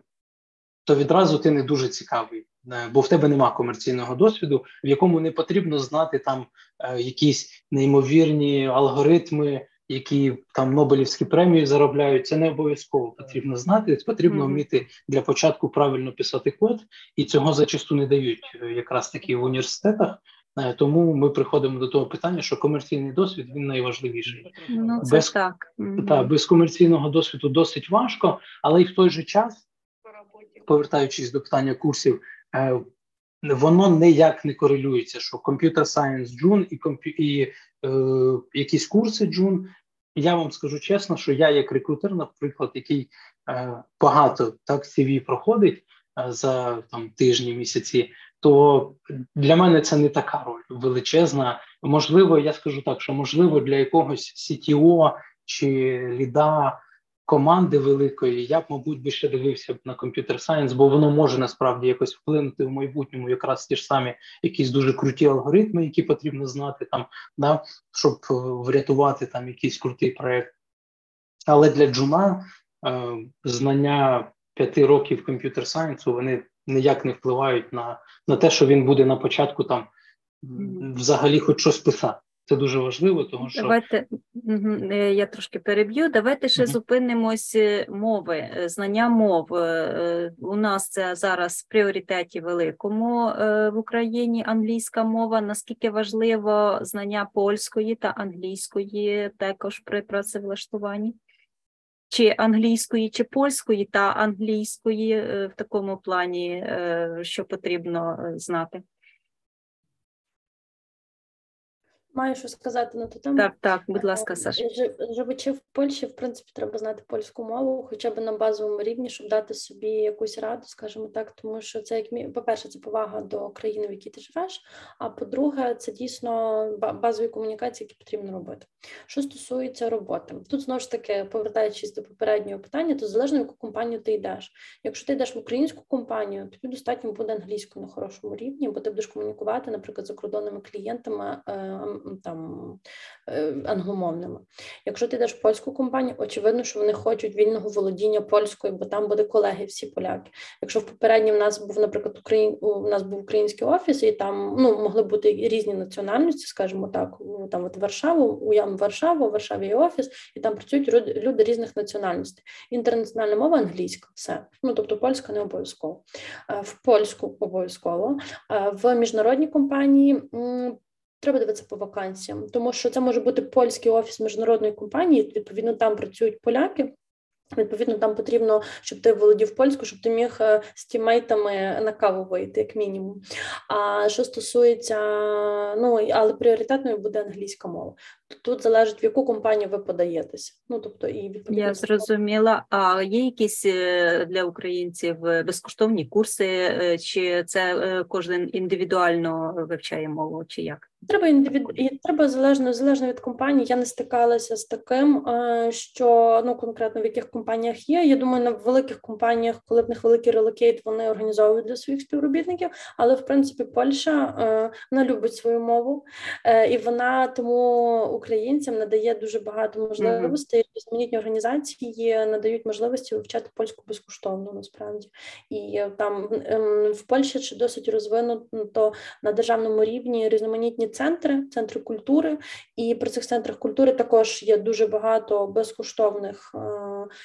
то відразу ти не дуже цікавий. Е, бо в тебе нема комерційного досвіду, в якому не потрібно знати там е, якісь неймовірні алгоритми, які там Нобелівські премії заробляють. Це не обов'язково потрібно знати. Потрібно вміти для початку правильно писати код, і цього зачасту не дають е, якраз таки в університетах. Тому ми приходимо до того питання, що комерційний досвід він найважливіший. Ну, це без, так. Та, без комерційного досвіду досить важко, але й в той же час, повертаючись до питання курсів, Е, воно ніяк не корелюється, що Computer Science June і і е, якісь курси June. Я вам скажу чесно, що я, як рекрутер, наприклад, який е, багато так CV проходить за там тижні, місяці, то для мене це не така роль величезна. Можливо, я скажу так, що можливо для якогось CTO чи ліда команди великої, я б, мабуть, би ще дивився б на computer science, бо воно може насправді якось вплинути в майбутньому, якраз ті ж самі якісь дуже круті алгоритми, які потрібно знати там, да, щоб е, врятувати там якийсь крутий проект. Але для Джуна е, знання п'яти років computer science у вони ніяк не впливають на, на те, що він буде на початку там взагалі хоч щось писати. Це дуже важливо, тому що давайте е, я трошки переб'ю. Давайте ще зупинимось е, мови, е, знання мов. У нас це зараз в пріоритеті великому в Україні англійська мова. Наскільки важливо знання польської та англійської також при працевлаштуванні? Чи англійської, чи польської та англійської в такому плані, що потрібно знати? Маю що сказати на ту тему. Так, так, будь ласка, Саша. Живучи в Польщі, в принципі, треба знати польську мову, хоча б на базовому рівні, щоб дати собі якусь раду, скажімо так, тому що це як по-перше, це повага до країни, в якій ти живеш. А по-друге, це дійсно базові комунікації, які потрібно робити. Що стосується роботи, тут знову ж таки, повертаючись до попереднього питання, то залежно в яку компанію ти йдеш. Якщо ти йдеш в українську компанію, тобі достатньо буде англійською на хорошому рівні, бо ти будеш комунікувати, наприклад, з закордонними клієнтами. Там е, англомовними. Якщо ти йдеш в польську компанію, очевидно, що вони хочуть вільного володіння польською, бо там буде колеги, всі поляки. Якщо в попередній в нас був, наприклад, Україн, у нас був український офіс, і там ну могли бути різні національності, скажімо так, там от Варшаву, уявно Варшаву, в Варшаві є офіс, і там працюють люди різних національностей. Інтернаціональна мова англійська, все. Ну тобто польська не обов'язково. Е, в польську обов'язково е, в міжнародній компанії. Треба дивитися по вакансіям, тому що це може бути польський офіс міжнародної компанії. Відповідно, там працюють поляки. Відповідно, там потрібно, щоб ти володів польською, щоб ти міг е, з тімейтами на каву вийти, як мінімум. А що стосується, ну але пріоритетною буде англійська мова. Тут залежить в яку компанію ви подаєтеся. Ну тобто і відповідно я зрозуміла. А є якісь е, для українців е, безкоштовні курси, е, чи це кожен індивідуально вивчає мову, чи як? Треба індивід... і треба залежно залежно від компанії. Я не стикалася з таким, що ну конкретно в яких компаніях є. Я думаю, на великих компаніях, коли в них великий релокейт, вони організовують для своїх співробітників. Але в принципі, Польща вона любить свою мову, і вона тому українцям надає дуже багато можливостей. Різноманітні організації надають можливості вивчати польську безкоштовно насправді. І е, там ем, в Польщі чи досить розвинуто на державному рівні різноманітні центри, центри культури. І при цих центрах культури також є дуже багато безкоштовних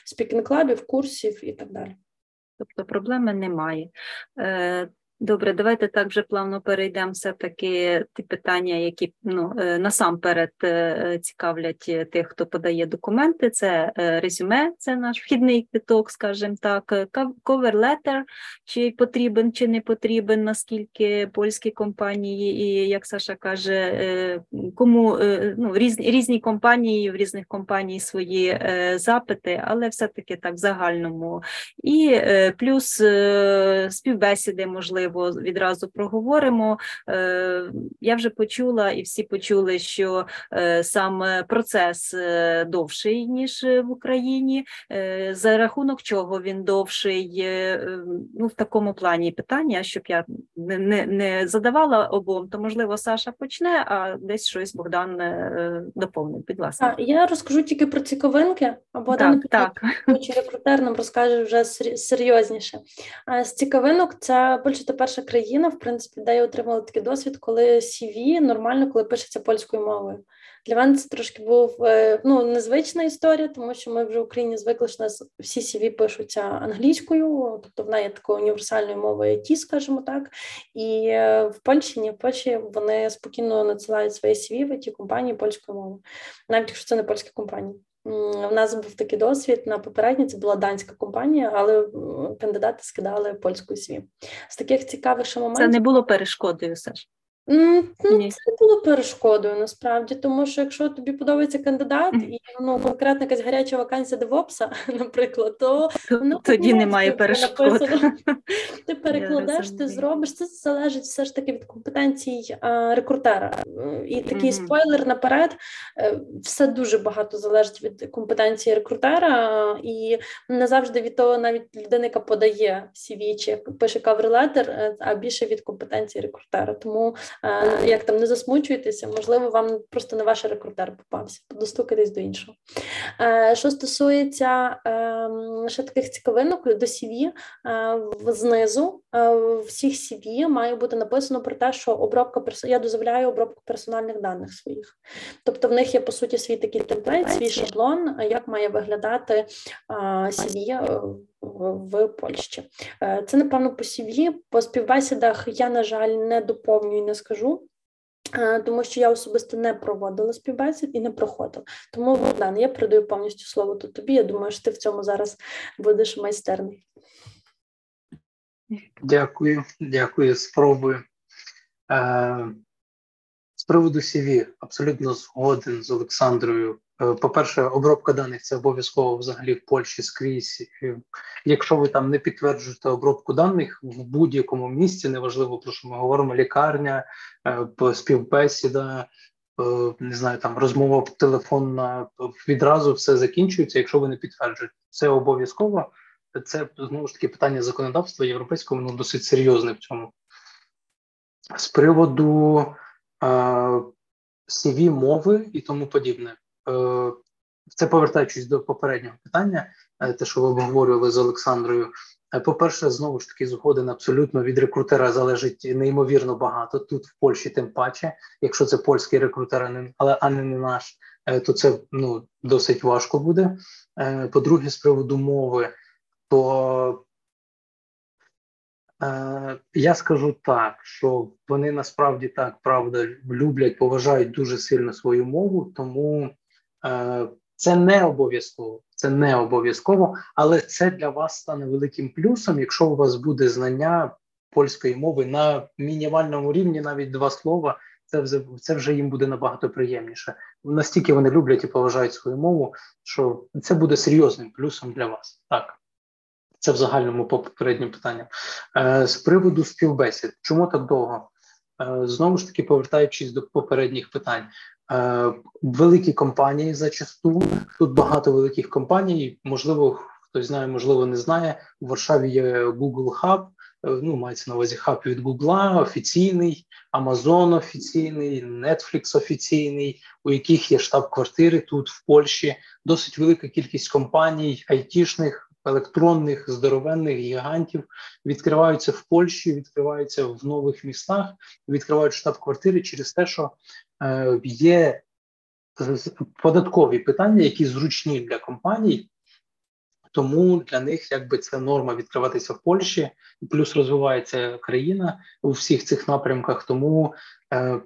speaking club ів, курсів і так далі. Тобто проблеми немає. Е, Добре, давайте так вже плавно перейдемо все-таки ті питання, які ну, е, насамперед е, цікавлять тих, хто подає документи. Це е, резюме, це наш вхідний квиток, скажімо так, cover letter, чи потрібен, чи не потрібен, наскільки польські компанії, і як Саша каже, кому ну, різні різні компанії, в різних компаній свої запити, але все-таки так в загальному. І плюс співбесіди можливо можливо, відразу проговоримо. Е, я вже почула, і всі почули, що е, сам процес е, довший ніж в Україні. За рахунок чого він довший? Ну, в такому плані питання, щоб я не не задавала обом, то можливо Саша почне, а десь щось Богдан доповнить. Будь ласка, я розкажу тільки про цікавинки, а Богдан так, так. чи рекрутер нам розкаже вже серйозніше. З цікавинок це більше перша країна, в принципі, де я отримала такий досвід, коли CV нормально, коли пишеться польською мовою. Для мене це трошки був е, ну, незвична історія, тому що ми вже в Україні звикли, що нас всі CV пишуться англійською, тобто вона є такою універсальною мовою IT, скажімо так. І е, в Польщі ні в Польщі вони спокійно надсилають свої CV в it компанії польською мовою, навіть якщо це не польські компанії. У нас був такий досвід на попередній, це була данська компанія, але кандидати скидали польську СМІ. З таких цікавих моментів... Це не було перешкодою, Саш? Ну, Це було перешкодою насправді, тому що якщо тобі подобається кандидат і ну конкретна якась гаряча вакансія девопса, наприклад, то ну, тоді немає перешкод. Ти перекладеш, ти зробиш. Це залежить все ж таки від компетенцій а, рекрутера. І такий mm-hmm. спойлер наперед, е, все дуже багато залежить від компетенції рекрутера, і не завжди від того, навіть людина, яка подає CV чи пише каверлетер, а більше від компетенції рекрутера. Тому як там не засмучуєтеся, можливо, вам просто не ваш рекрутер попався, достукатись до іншого. Що стосується ем, ще таких цікавинок до CV, знизу всіх CV має бути написано про те, що обробка я дозволяю обробку персональних даних своїх. Тобто в них є по суті свій такий темплейт, свій шаблон, як має виглядати CV в Польщі. Е, це, напевно, по CV. По співбесідах я, на жаль, не доповнюю і не скажу. Е, тому що я особисто не проводила співбесід і не проходила. Тому, Богдан, я передаю повністю слово тут тобі. Я думаю, що ти в цьому зараз будеш майстерний. Дякую, дякую, спробую. Е, приводу CV абсолютно згоден з Олександрою. Е, по-перше, обробка даних це обов'язково взагалі в Польщі скрізь. Якщо ви там не підтверджуєте обробку даних в будь-якому місці, неважливо про що ми говоримо, лікарня, е, співбесіда, е, не знаю, там розмова телефонна, відразу все закінчується, якщо ви не підтверджуєте. Це обов'язково. Це знову ж таки питання законодавства європейського, воно досить серйозне в цьому. З приводу CV мови і тому подібне. Е, це повертаючись до попереднього питання, е, те, що ви обговорювали з Олександрою. Е, по-перше, знову ж таки, згоден абсолютно від рекрутера залежить неймовірно багато. Тут в Польщі, тим паче, якщо це польський рекрутер, але а не наш, то це ну досить важко буде. По-друге, з приводу мови, то я скажу так, що вони насправді так правда люблять, поважають дуже сильно свою мову, тому е, це не обов'язково. Це не обов'язково, але це для вас стане великим плюсом, якщо у вас буде знання польської мови на мінімальному рівні, навіть два слова. це вже це вже їм буде набагато приємніше. Настільки вони люблять і поважають свою мову, що це буде серйозним плюсом для вас. Так. Це в загальному по попереднім питанням. Е, З приводу співбесід, чому так довго? Е, Знову ж таки, повертаючись до попередніх питань, е, великі компанії зачасту тут багато великих компаній. Можливо, хтось знає, можливо, не знає. У Варшаві є Google Hub, ну мається на увазі хаб від Google, офіційний, Amazon офіційний, Netflix офіційний, у яких є штаб-квартири тут в Польщі. Досить велика кількість компаній, айтішних електронних здоровенних гігантів відкриваються в Польщі, відкриваються в нових містах, відкривають штаб-квартири через те, що е, є податкові питання, які зручні для компаній. Тому для них якби це норма відкриватися в Польщі, плюс розвивається країна у всіх цих напрямках. Тому е,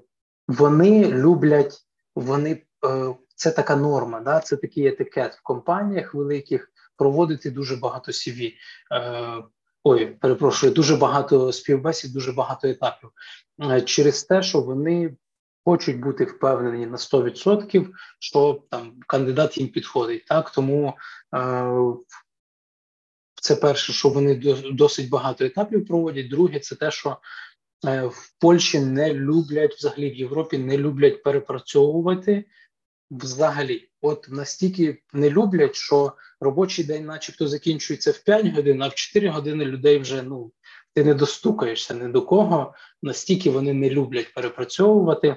вони люблять, вони е, це така норма, да, це такий етикет в компаніях великих проводити дуже багато CV. Е, Ой, перепрошую, дуже багато співбесід, дуже багато етапів е, через те, що вони хочуть бути впевнені на 100%, що там кандидат їм підходить. Так тому е, це перше, що вони досить багато етапів проводять. Друге, це те, що е, в Польщі не люблять взагалі в Європі не люблять перепрацьовувати взагалі. От настільки не люблять, що робочий день, начебто, закінчується в 5 годин, а в 4 години людей вже ну ти не достукаєшся ні до кого. Настільки вони не люблять перепрацьовувати.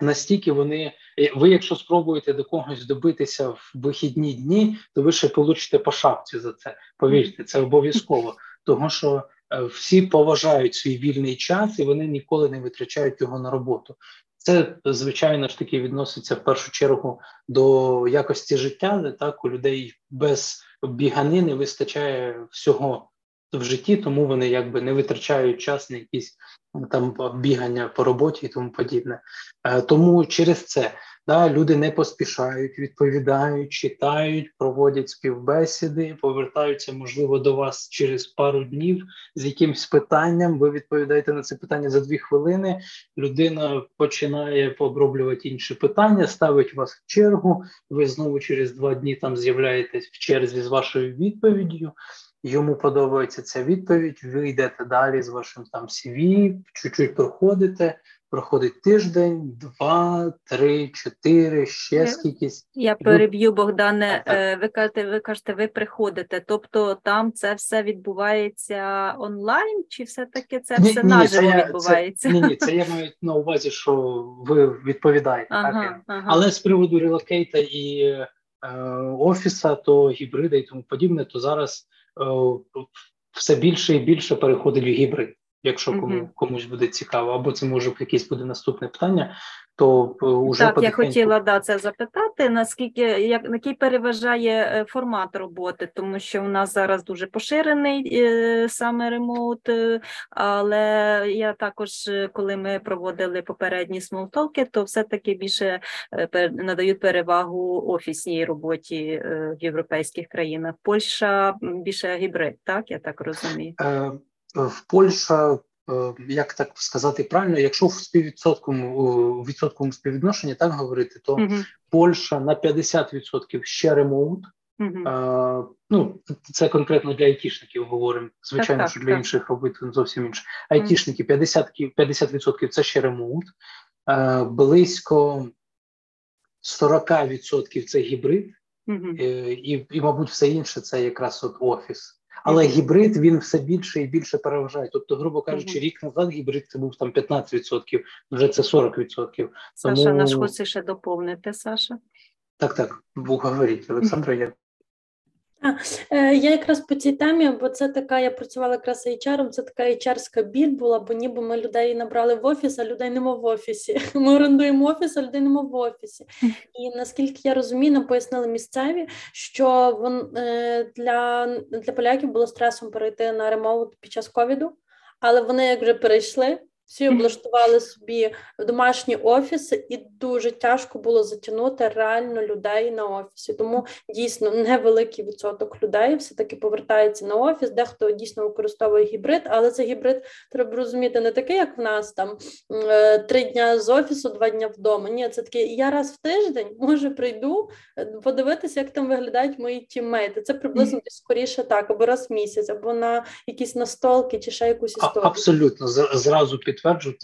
Настільки вони, ви, якщо спробуєте до когось добитися в вихідні дні, то ви ще получите по шапці за це. Повірте, це обов'язково, тому що е, всі поважають свій вільний час і вони ніколи не витрачають його на роботу. Це звичайно ж таки відноситься в першу чергу до якості життя, де так у людей без біганини вистачає всього в житті, тому вони якби не витрачають час на якісь там бігання по роботі і тому подібне. Е, тому через це да, люди не поспішають, відповідають, читають, проводять співбесіди, повертаються, можливо, до вас через пару днів з якимось питанням. Ви відповідаєте на це питання за дві хвилини. Людина починає пооброблювати інші питання, ставить вас в чергу. Ви знову через два дні там з'являєтесь в черзі з вашою відповіддю йому подобається ця відповідь, ви йдете далі з вашим там CV, чуть-чуть проходите, проходить тиждень, два, три, чотири, ще скількись. Я переб'ю Богдане. Е, ви кажете, ви кажете, ви приходите. Тобто там це все відбувається онлайн, чи все-таки це ні, все ні, наживо це відбувається? Це, ні, ні, це я маю на увазі, що ви відповідаєте. Ага, так? Ага. Але з приводу релокейта і е, офіса, то гібрида і тому подібне, то зараз. Е, все більше і більше переходить в гібрид, якщо кому комусь буде цікаво, або це може якесь буде наступне питання то вже е, так я хотіла да це запитати. Наскільки як який переважає е, формат роботи, тому що у нас зараз дуже поширений е, саме ремоут, але я також, коли ми проводили попередні смолтолки, то все-таки більше надають перевагу офісній роботі в європейських країнах. Польща більше гібрид, так я так розумію. Е, в Польща Е, як так сказати правильно, якщо в співвідсотковому відсотковому співвідношенні так говорити, то uh Польща на 50% ще ремоут. Uh-huh. Ну, Це конкретно для айтішників говоримо. Звичайно, так, що для так. інших робити зовсім інше. Айтішники 50% 50% це ще ремоут, близько 40% це гібрид, uh і, і, мабуть, все інше це якраз от офіс. Але гібрид він все більше і більше переважає. Тобто, грубо кажучи, рік назад гібрид це був там 15%, вже це 40%. Саша, Тому... наш хоче ще доповнити, Саша. Так, так, говоріть, Олександра, я я якраз по цій темі, бо це така, я працювала якраз HR, це така HR-ська біль була, бо ніби ми людей набрали в офіс, а людей нема в офісі. Ми орендуємо офіс, а людей нема в офісі. І наскільки я розумію, нам пояснили місцеві, що вон, е, для для поляків було стресом перейти на ремоут під час ковіду, але вони як вже перейшли, Всі облаштували собі домашні офіси, і дуже тяжко було затягнути реально людей на офісі. Тому дійсно невеликий відсоток людей все-таки повертається на офіс. Дехто дійсно використовує гібрид, але це гібрид треба розуміти не такий, як в нас там е, три дня з офісу, два дня вдома. Ні, це такий я раз в тиждень може прийду е, подивитися, як там виглядають мої тіммейти. Це приблизно десь скоріше так, або раз в місяць, або на якісь настолки, чи ще якусь історію. Абсолютно зразу під підтверджую,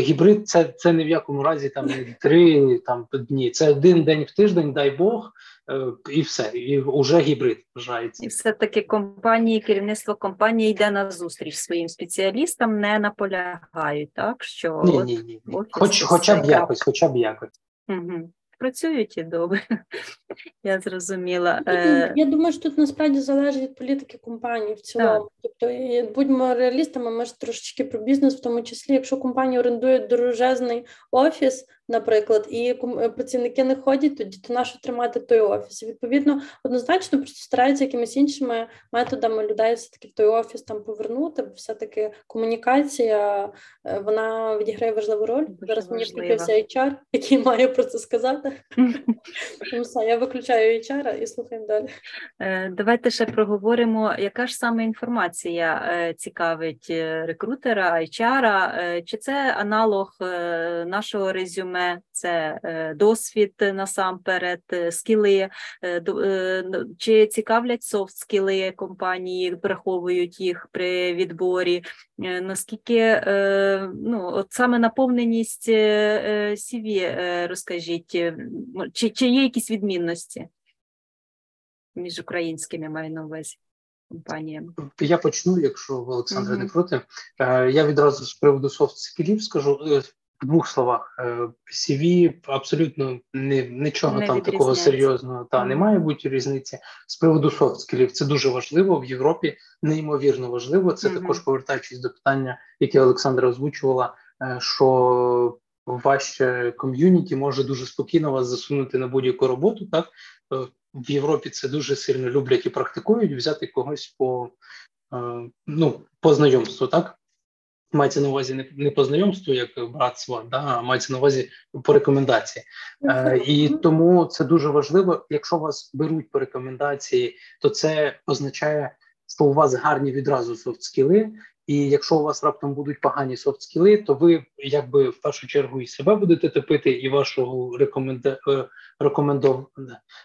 гібрид це це ні в якому разі там не три там дні. Це один день в тиждень, дай Бог, е, і все. І вже гібрид вважається. І все таки компанії, керівництво компанії йде на зустріч своїм спеціалістам, не наполягають, так що ні, ні, ні. Хоч, хоча б якось, хоча б якось. Угу працюють і добре. Я зрозуміла. Ну, е, я думаю, що тут насправді залежить від політики компанії в цілому. Тобто, будьмо реалістами, ми ж трошечки про бізнес, в тому числі, якщо компанія орендує дорожезний офіс, наприклад, і е, працівники не ходять, тоді то нащо тримати той офіс? І, Відповідно, однозначно просто стараються якимись іншими методами людей все таки в той офіс там повернути, бо все таки комунікація е, вона відіграє важливу роль. Дуже Зараз мені включився HR, який має про це сказати. Я виключаю HR і слухаємо далі. Е, давайте ще проговоримо, яка ж саме інформація цікавить рекрутера, HR, чи це аналог нашого резюме? Резюме, це е, досвід насамперед, е, скіли, е, чи цікавлять софт скіли компанії, приховують їх при відборі. Наскільки ну, от саме наповненість CV, розкажіть, чи, чи є якісь відмінності між українськими маю на увазі? Компаніями. Я почну, якщо в Олександра uh-huh. не проти. Я відразу з приводу софт скілів скажу двох словах CV е, абсолютно не нічого не там такого серйозного та mm. не має бути різниці з приводу софтскілів. Це дуже важливо в Європі, неймовірно важливо. Це mm-hmm. також повертаючись до питання, яке Олександра озвучувала, е, що ваше ком'юніті може дуже спокійно вас засунути на будь-яку роботу. Так е, в Європі це дуже сильно люблять і практикують взяти когось по ну по знайомству, так мається на увазі не не по знайомству, як братство, да, а мається на увазі по рекомендації. Е, І тому це дуже важливо. Якщо вас беруть по рекомендації, то це означає, що у вас гарні відразу софт-скіли, і якщо у вас раптом будуть погані софт-скіли, то ви якби в першу чергу і себе будете топити, і вашого рекоменда... Е, рекомендов...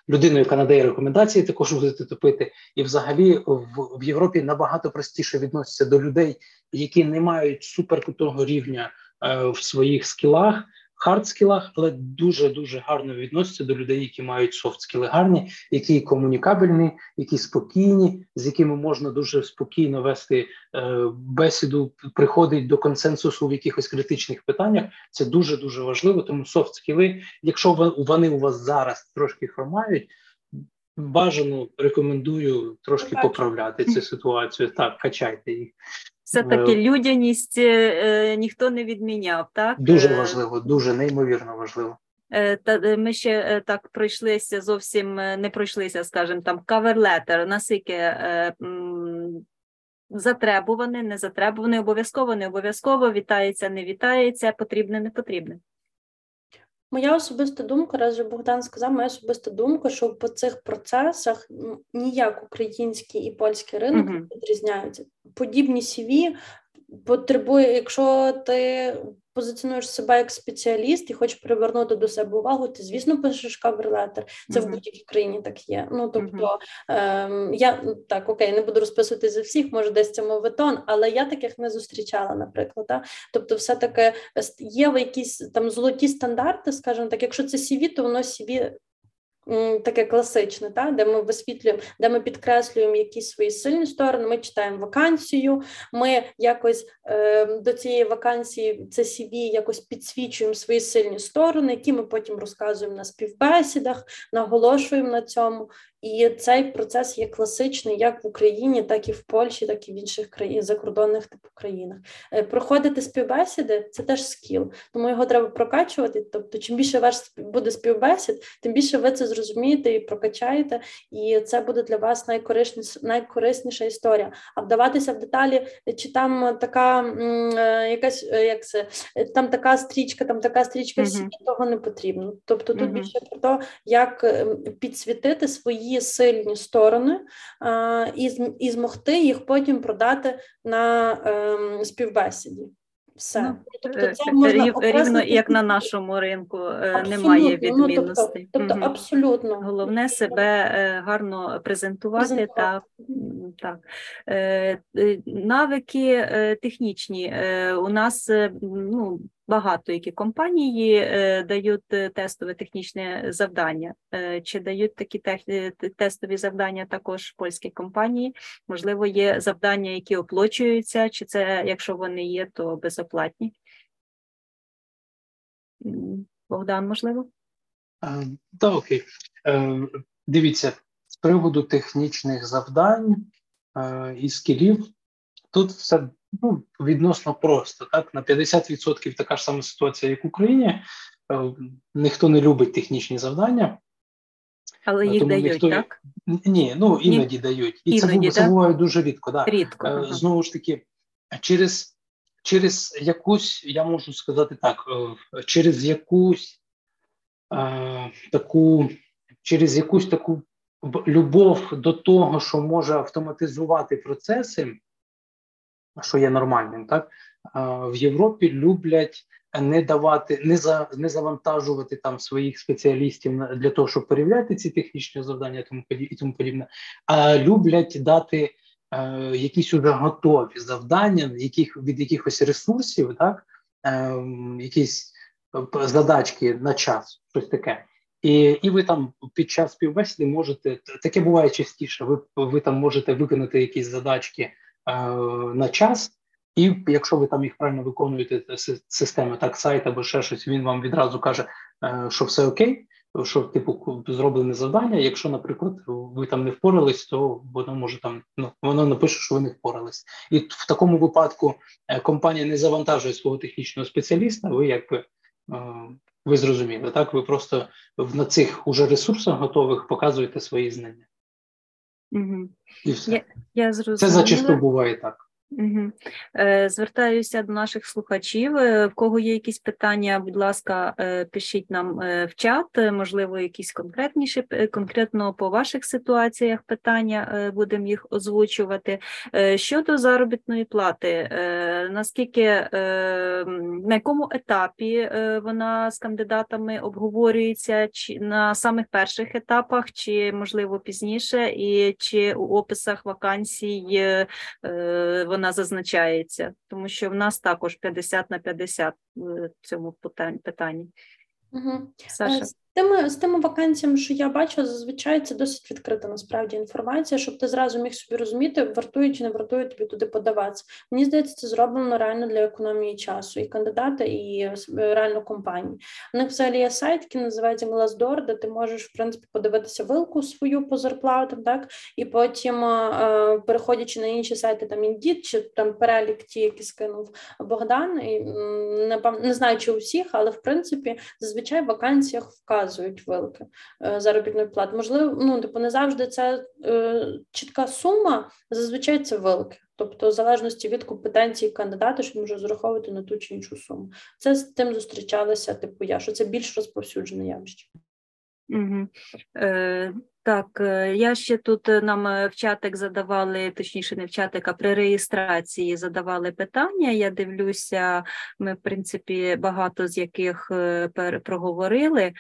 людину, яка надає рекомендації, також будете топити. І взагалі в, в Європі набагато простіше відносяться до людей, які не мають суперкрутого рівня е, в своїх скілах хардскілах, але дуже дуже гарно відносяться до людей, які мають софтскіли гарні, які комунікабельні, які спокійні, з якими можна дуже спокійно вести е, бесіду, приходить до консенсусу в якихось критичних питаннях. Це дуже дуже важливо. Тому софтскіли, якщо вони у вас зараз трошки хромають. Бажано рекомендую трошки поправляти цю ситуацію. Так, качайте їх. Все таки е, людяність е, е, ніхто не відміняв, так дуже важливо, дуже неймовірно важливо. Та ми ще так пройшлися зовсім не пройшлися, скажімо, там каверлетер, наскільки затребуваний, не затребуваний, обов'язково, не обов'язково, вітається, не вітається, потрібне, не потрібне. Моя особиста думка, раз вже Богдан сказав, моя особиста думка, що по цих процесах ніяк український і польський ринок uh-huh. не відрізняються. Подібні CV потребує, якщо ти позиціонуєш себе як спеціаліст і хочеш привернути до себе увагу, ти, звісно, пишеш каверлетер. Це mm-hmm. в будь-якій країні так є. Ну тобто mm-hmm. я так окей, не буду розписувати за всіх, може десь це моветон, але я таких не зустрічала, наприклад. Да? Тобто, все таки є якісь там золоті стандарти, скажімо так, якщо це CV, то воно CV таке класичне, та, де ми висвітлюємо, де ми підкреслюємо якісь свої сильні сторони, ми читаємо вакансію, ми якось е, до цієї вакансії це CV якось підсвічуємо свої сильні сторони, які ми потім розказуємо на співбесідах, наголошуємо на цьому. І цей процес є класичний як в Україні, так і в Польщі, так і в інших країн закордонних типу країнах. Е, проходити співбесіди це теж скіл, тому його треба прокачувати. Тобто, чим більше ваш буде співбесід, тим більше ви це зрозумієте і прокачаєте, і це буде для вас найкорисніша, найкорисніша історія. А вдаватися в деталі, чи там така е, якась як це там така стрічка, там така стрічка, всі mm-hmm. того не потрібно. Тобто тут mm-hmm. більше про те, як ем, підсвітити свої сильні сторони а, і і змогти їх потім продати на ем, співбесіді. Все. Ну, тобто е, це можна рів, рівно як на нашому ринку е, абсолютно. немає відмінностей. Ну, тобто, тобто абсолютно головне себе е, гарно презентувати, презентувати. та так. Навики технічні у нас ну багато які компанії е, дають е, тестове технічне завдання. Е, чи дають такі тестові завдання також польські компанії? Можливо, є завдання, які оплачуються, чи це, якщо вони є, то безоплатні? Богдан, можливо? Так, окей. Дивіться, з приводу технічних завдань і скілів, тут все ну, відносно просто. Так, на 50% така ж сама ситуація, як в Україні. Е, ніхто не любить технічні завдання. Але їх Тому дають, ніхто... так? Ні, ну іноді Ні. дають. І іноді, це, буває дуже рідко. Да. Рідко. Е, ага. Знову ж таки, через через якусь, я можу сказати так, е, через якусь е, таку, через якусь таку любов до того, що може автоматизувати процеси, що є нормальним, так в Європі люблять не давати, не за не завантажувати там своїх спеціалістів для того, щоб перевіряти ці технічні завдання, тому і тому подібне, а люблять дати е, якісь уже готові завдання, яких від якихось ресурсів, так е, якісь задачки на час, щось таке. І і ви там під час співбесіди можете таке буває частіше. Ви ви там можете виконати якісь задачки Е, на час, і якщо ви там їх правильно виконуєте, системи так, сайт або ще щось, він вам відразу каже, е, що все окей, що типу зроблене завдання. Якщо, наприклад, ви там не впорались, то воно може там ну воно напише, що ви не впорались, і в такому випадку е, компанія не завантажує свого технічного спеціаліста. Ви якби ви зрозуміли, так ви просто на цих уже ресурсах готових показуєте свої знання. Угу. І все. Я, я Це зачасту буває так. Угу. Звертаюся до наших слухачів. Е, в кого є якісь питання, будь ласка, е, пишіть нам в чат, можливо, якісь конкретніші, конкретно по ваших ситуаціях питання, будемо їх озвучувати. Щодо заробітної плати, наскільки на якому етапі вона з кандидатами обговорюється, чи на самих перших етапах, чи можливо пізніше, і чи у описах вакансій вона вона зазначається, тому що в нас також 50 на 50 в цьому питанні. Угу. Саша тими з тими вакансіями, що я бачу, зазвичай це досить відкрита насправді інформація, щоб ти зразу міг собі розуміти, вартує чи не вартує тобі туди подаватися. Мені здається, це зроблено реально для економії часу і кандидата, і е, реально компанії. У них взагалі є сайт, який називається Glassdoor, де ти можеш в принципі подивитися вилку свою по зарплатам, так і потім, е, переходячи на інші сайти, там Indeed, чи там перелік ті, які скинув Богдан, і не, не знаю, чи у всіх, але в принципі зазвичай в вакансіях вказують вказують вилки е, заробітної плати. Можливо, ну типу не завжди це е, чітка сума, зазвичай це вилки. Тобто, в залежності від компетенції кандидата, що може зраховувати на ту чи іншу суму. Це з тим зустрічалися, типу я, що це більш розповсюджене явище. Угу. Е, Так, е, я ще тут нам в чатик задавали, точніше, не в чатик, а при реєстрації задавали питання. Я дивлюся, ми, в принципі, багато з яких проговорили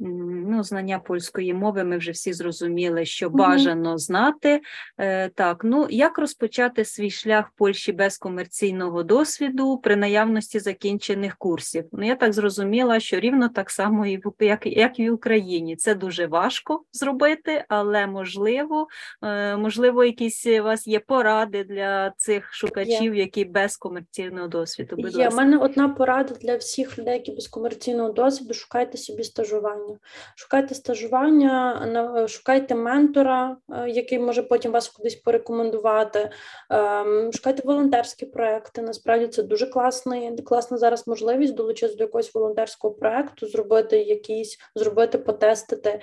ну, знання польської мови, ми вже всі зрозуміли, що бажано знати. Е, Так, ну як розпочати свій шлях в Польщі без комерційного досвіду при наявності закінчених курсів? Ну, я так зрозуміла, що рівно так само, і в як, як і в Україні. Це дуже важко зробити, але можливо, е, можливо, якісь у вас є поради для цих шукачів, які без комерційного досвіду. Будь є, У мене одна порада для всіх людей, які без комерційного досвіду, шукайте собі стажування стажування. Шукайте стажування, шукайте ментора, який може потім вас кудись порекомендувати. Ем, шукайте волонтерські проекти. Насправді це дуже класний, класна зараз можливість долучитися до якогось волонтерського проекту, зробити якісь, зробити, потестити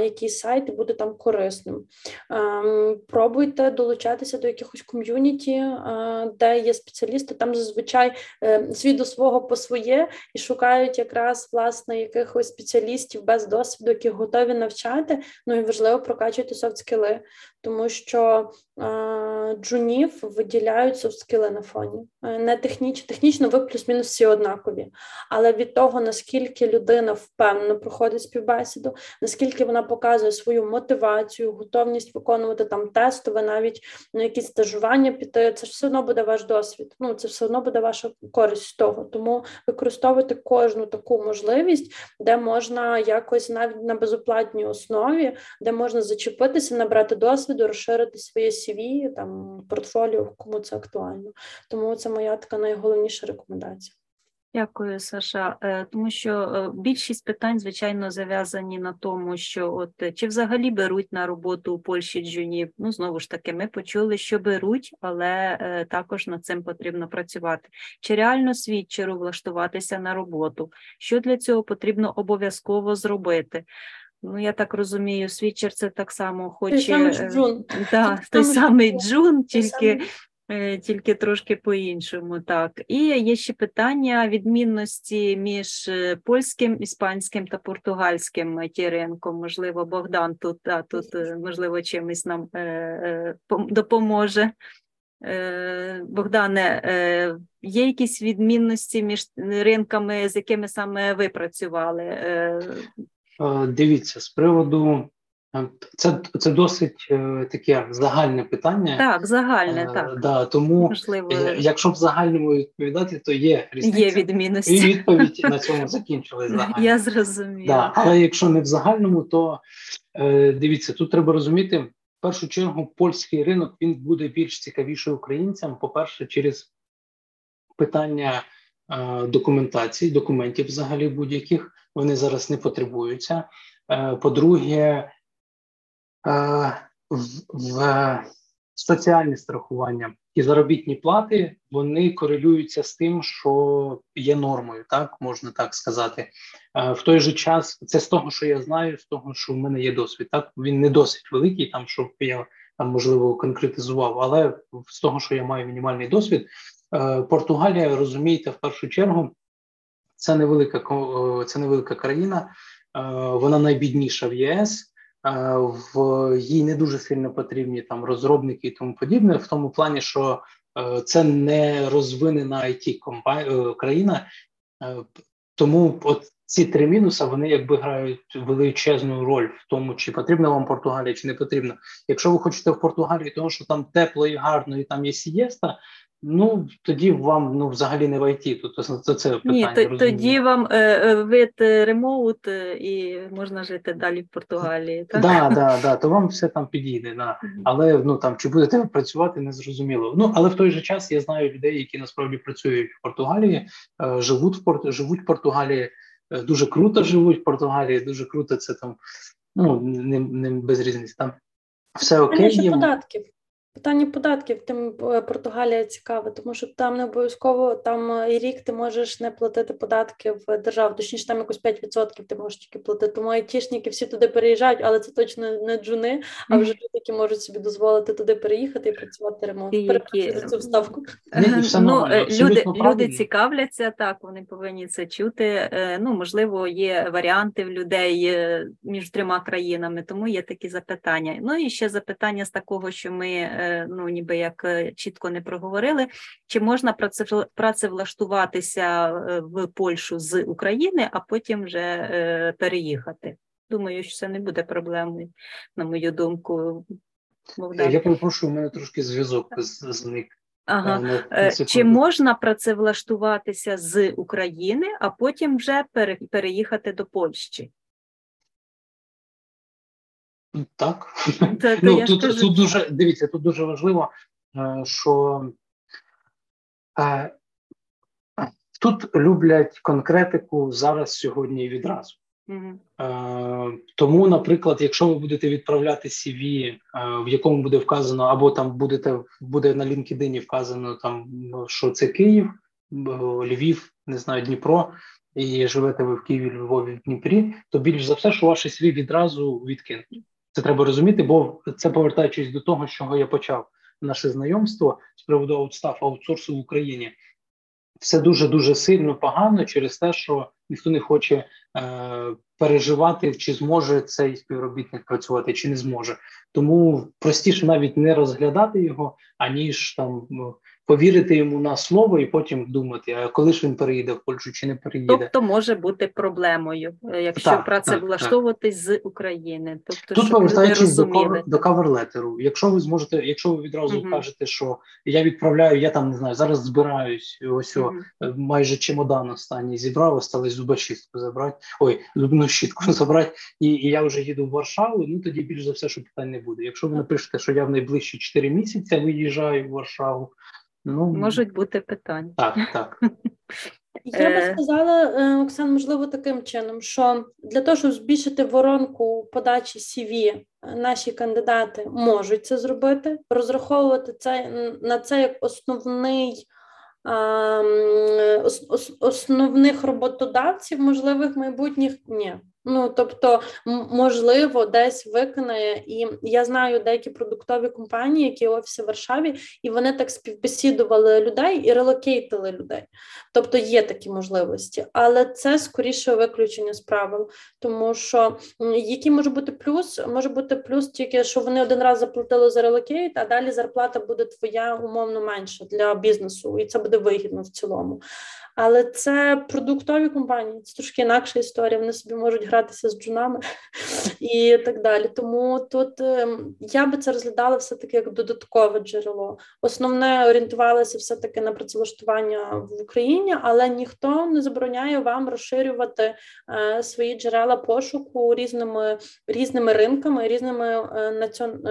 якийсь сайт і буде там корисним. Ем, пробуйте долучатися до якихось ком'юніті, де є спеціалісти. Там зазвичай е, свій до свого по своє і шукають якраз власне якихось спеціалістів без досвіду, які готові навчати. Ну і важливо прокачувати софт-скіли, тому що джунів виділяють софт-скіли на фоні. Е, не технічно, технічно ви плюс-мінус всі однакові. Але від того, наскільки людина впевнено проходить співбесіду, наскільки вона показує свою мотивацію, готовність виконувати там тестове, навіть на якісь стажування піти, це ж все одно буде ваш досвід. Ну це все одно буде ваша користь того. Тому використовуйте кожну таку можливість, де можна якось навіть на безоплатній основі, де можна зачепитися, набрати досвіду, розширити своє CV, там портфоліо, кому це актуально. Тому це моя така найголовніша рекомендація. Дякую, Саша. Е, тому що е, більшість питань, звичайно, зав'язані на тому, що от е, чи взагалі беруть на роботу у Польщі джунів. Ну знову ж таки, ми почули, що беруть, але також над цим потрібно працювати. Чи реально свідчеру влаштуватися на роботу? Що для цього потрібно обов'язково зробити? Ну, я так розумію, свідчер це так само хоче той самий джун, да, той самий джун, тільки Е, тільки трошки по-іншому, так. І є ще питання відмінності між е, польським, іспанським та португальським ринком. Можливо, Богдан тут, а тут, е, можливо, чимось нам допоможе. Богдане, є якісь відмінності між ринками, з якими саме ви працювали? Дивіться, з приводу Е, це це досить е, таке загальне питання. Так, загальне, е, так. Да, Тому, Можливо. Е, якщо в загальному відповідати, то є різниця. Є відмінності. І відповідь на цьому закінчилась загально. Я зрозуміла. Да, Але якщо не в загальному, то е, дивіться, тут треба розуміти, в першу чергу польський ринок він буде більш цікавіший українцям. По-перше, через питання е, документації, документів взагалі будь-яких, вони зараз не потребуються. Е, по-друге, в, в соціальні страхування і заробітні плати вони корелюються з тим, що є нормою, так можна так сказати. В той же час це з того, що я знаю, з того, що в мене є досвід. Так він не досить великий, там щоб я там можливо конкретизував, але з того, що я маю мінімальний досвід, Португалія розумієте, в першу чергу це невелика це невелика країна, вона найбідніша в ЄС. В їй не дуже сильно потрібні там розробники і тому подібне, в тому плані, що е, це не розвинена it е, країна, е, тому от ці три мінуси вони якби грають величезну роль в тому, чи потрібна вам Португалія, чи не потрібна. Якщо ви хочете в Португалії, тому що там тепло і гарно, і там є сієста, Ну тоді вам ну взагалі не в ІТ, Тобто це, це питання. Ні, то, тоді вам е, е вид е, ремоут е, і можна жити далі в Португалії. Так, да, да, да, то вам все там підійде. Да. Але ну там чи будете ви працювати, не зрозуміло. Ну але в той же час я знаю людей, які насправді працюють в Португалії, е, живуть в Порт, живуть в Португалії, е, дуже круто живуть в Португалії, дуже круто це там. Ну не, не без різниці. Там все окей. Ще податків. Питання податків тим е, Португалія цікаве, тому що там не обов'язково там е, і рік ти можеш не платити податки в державу, точніше там якось 5% ти можеш тільки платити. Тому айтішники всі туди переїжджають, але це точно не джуни, а вже люди, які можуть собі дозволити туди переїхати і працювати ремонт. Перепрошую за цю вставку. Ну, е, люди люди цікавляться так, вони повинні це чути. Ну можливо, є варіанти в людей між трьома країнами, тому є такі запитання. Ну і ще запитання з такого, що ми ну ніби як е, чітко не проговорили, чи можна працевлаштуватися е, в Польщу з України, а потім вже е, переїхати. Думаю, що це не буде проблемою, на мою думку. Богдан. Я перепрошую, у мене трошки зв'язок зник. Ага. Чи можна працевлаштуватися з України, а потім вже переїхати до Польщі? Так. Та, ну, тут, тут дуже дивіться, тут дуже важливо, е, що е, тут люблять конкретику зараз, сьогодні і відразу. Е, Тому, наприклад, якщо ви будете відправляти CV, в якому буде вказано, або там будете буде на LinkedIn вказано там, що це Київ, Львів, не знаю, Дніпро, і живете ви в Києві, Львові, в Дніпрі, то більш за все, що ваше CV відразу відкинуть. Це треба розуміти, бо це повертаючись до того, з чого я почав наше знайомство з приводу аутстаф аутсорсу в Україні. Все дуже дуже сильно погано через те, що ніхто не хоче е, переживати, чи зможе цей співробітник працювати, чи не зможе. Тому простіше навіть не розглядати його, аніж там ну, повірити йому на слово і потім думати, а коли ж він переїде в Польщу чи не переїде. Тобто може бути проблемою, е, якщо Так, працевлаштовуватись з України. Тобто, Тут щоб повертаючись до кавер, до каверлетеру, якщо ви зможете, якщо ви відразу Мгм. кажете, що я відправляю, я там не знаю, зараз збираюсь, ось о, Мгм. е, майже чемодан останній зібрав, осталось зубочистку забрати, ой, зубну щітку забрати, і, і я вже їду в Варшаву. Ну тоді більш за все, що питань не буде. Якщо ви напишете, що я в найближчі 4 місяці виїжджаю в Варшаву, ну Можуть бути питання. так, так. Я би Е. сказала, е, Оксан, можливо, таким чином, що для того, щоб збільшити воронку подачі CV, е, наші кандидати можуть це зробити, розраховувати це на це як основний. ос- Основних роботодавців, можливих майбутніх ні. Ну тобто, можливо, десь виконає, і я знаю деякі продуктові компанії, які офіси в Варшаві, і вони так співбесідували людей і релокейтили людей. Тобто є такі можливості, але це скоріше виключення з правил, тому що який може бути плюс? Може бути плюс тільки, що вони один раз заплатили за релокейт, а далі зарплата буде твоя умовно менша для бізнесу, і це буде вигідно в цілому. Але це продуктові компанії, це трошки інакша історія. Вони собі можуть гратися з джунами і так далі. Тому тут ем, я би це розглядала все-таки як додаткове джерело. Основне орієнтувалося все-таки на працевлаштування в Україні, але ніхто не забороняє вам розширювати е, свої джерела пошуку різними різними ринками, різними е, націон...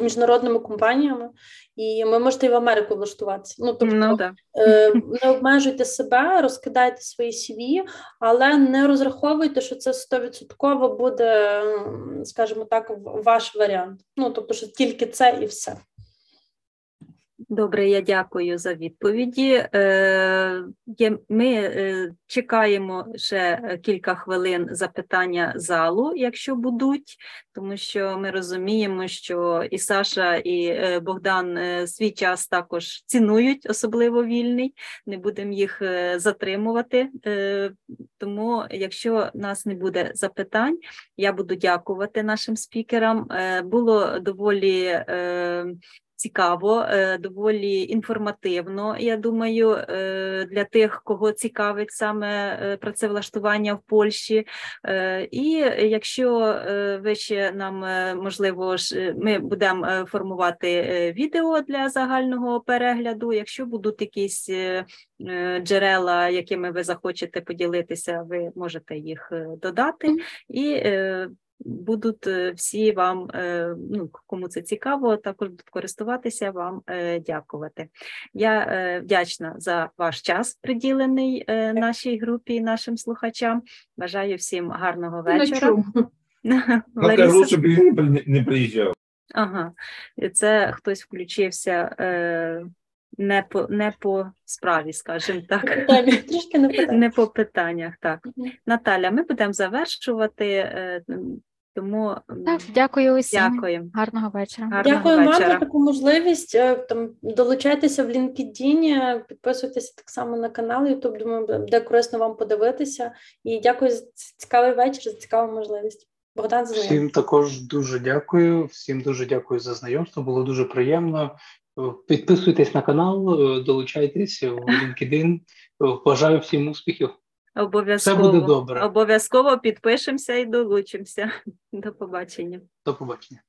міжнародними компаніями, і ви можете і в Америку влаштуватися. Ну тобто Ну, да. Е, не обмежуйте себе, розкидайте свої CV, але не розраховуйте, що це 100% буде, скажімо так, ваш варіант. Ну тобто, що тільки це і все. Добре, я дякую за відповіді. Е, Ми е, чекаємо ще кілька хвилин запитання залу, якщо будуть, тому що ми розуміємо, що і Саша, і е, Богдан е, свій час також цінують, особливо вільний. Не будемо їх е, затримувати. Е, Тому, якщо нас не буде запитань, я буду дякувати нашим спікерам. Е, Було доволі. Цікаво, е, доволі інформативно. Я думаю, е, для тих, кого цікавить саме е, працевлаштування в Польщі. І якщо ви ще нам можливо ми будемо формувати відео для загального перегляду. Якщо будуть якісь джерела, якими ви захочете поділитися, ви можете їх додати і. Будуть е, всі вам, е, ну кому це цікаво, також будуть користуватися, вам е, дякувати. Я вдячна за ваш час, приділений нашій групі, і нашим слухачам. Бажаю всім гарного вечора. Накажу, Лариса? щоб не приїжджав. Ага, це хтось включився е, не по не по справі, скажімо так. Трішки не по питаннях, так. Наталя, ми будемо завершувати, тому Так, дякую усім. дякую. Гарного вечора. Гарного Дякую вам за таку можливість. Е, Там долучайтеся в LinkedIn, підписуйтеся так само на канал YouTube. Думаю, буде корисно вам подивитися. І дякую за цікавий вечір, за цікаву можливість. Богдан Зелений. Всім також дуже дякую. Всім дуже дякую за знайомство. Було дуже приємно. Підписуйтесь на канал, е, долучайтесь в LinkedIn. Е, Бажаю всім успіхів. Обов'язково. буде добре. Обов'язково підпишемося і долучимося. До побачення. До побачення.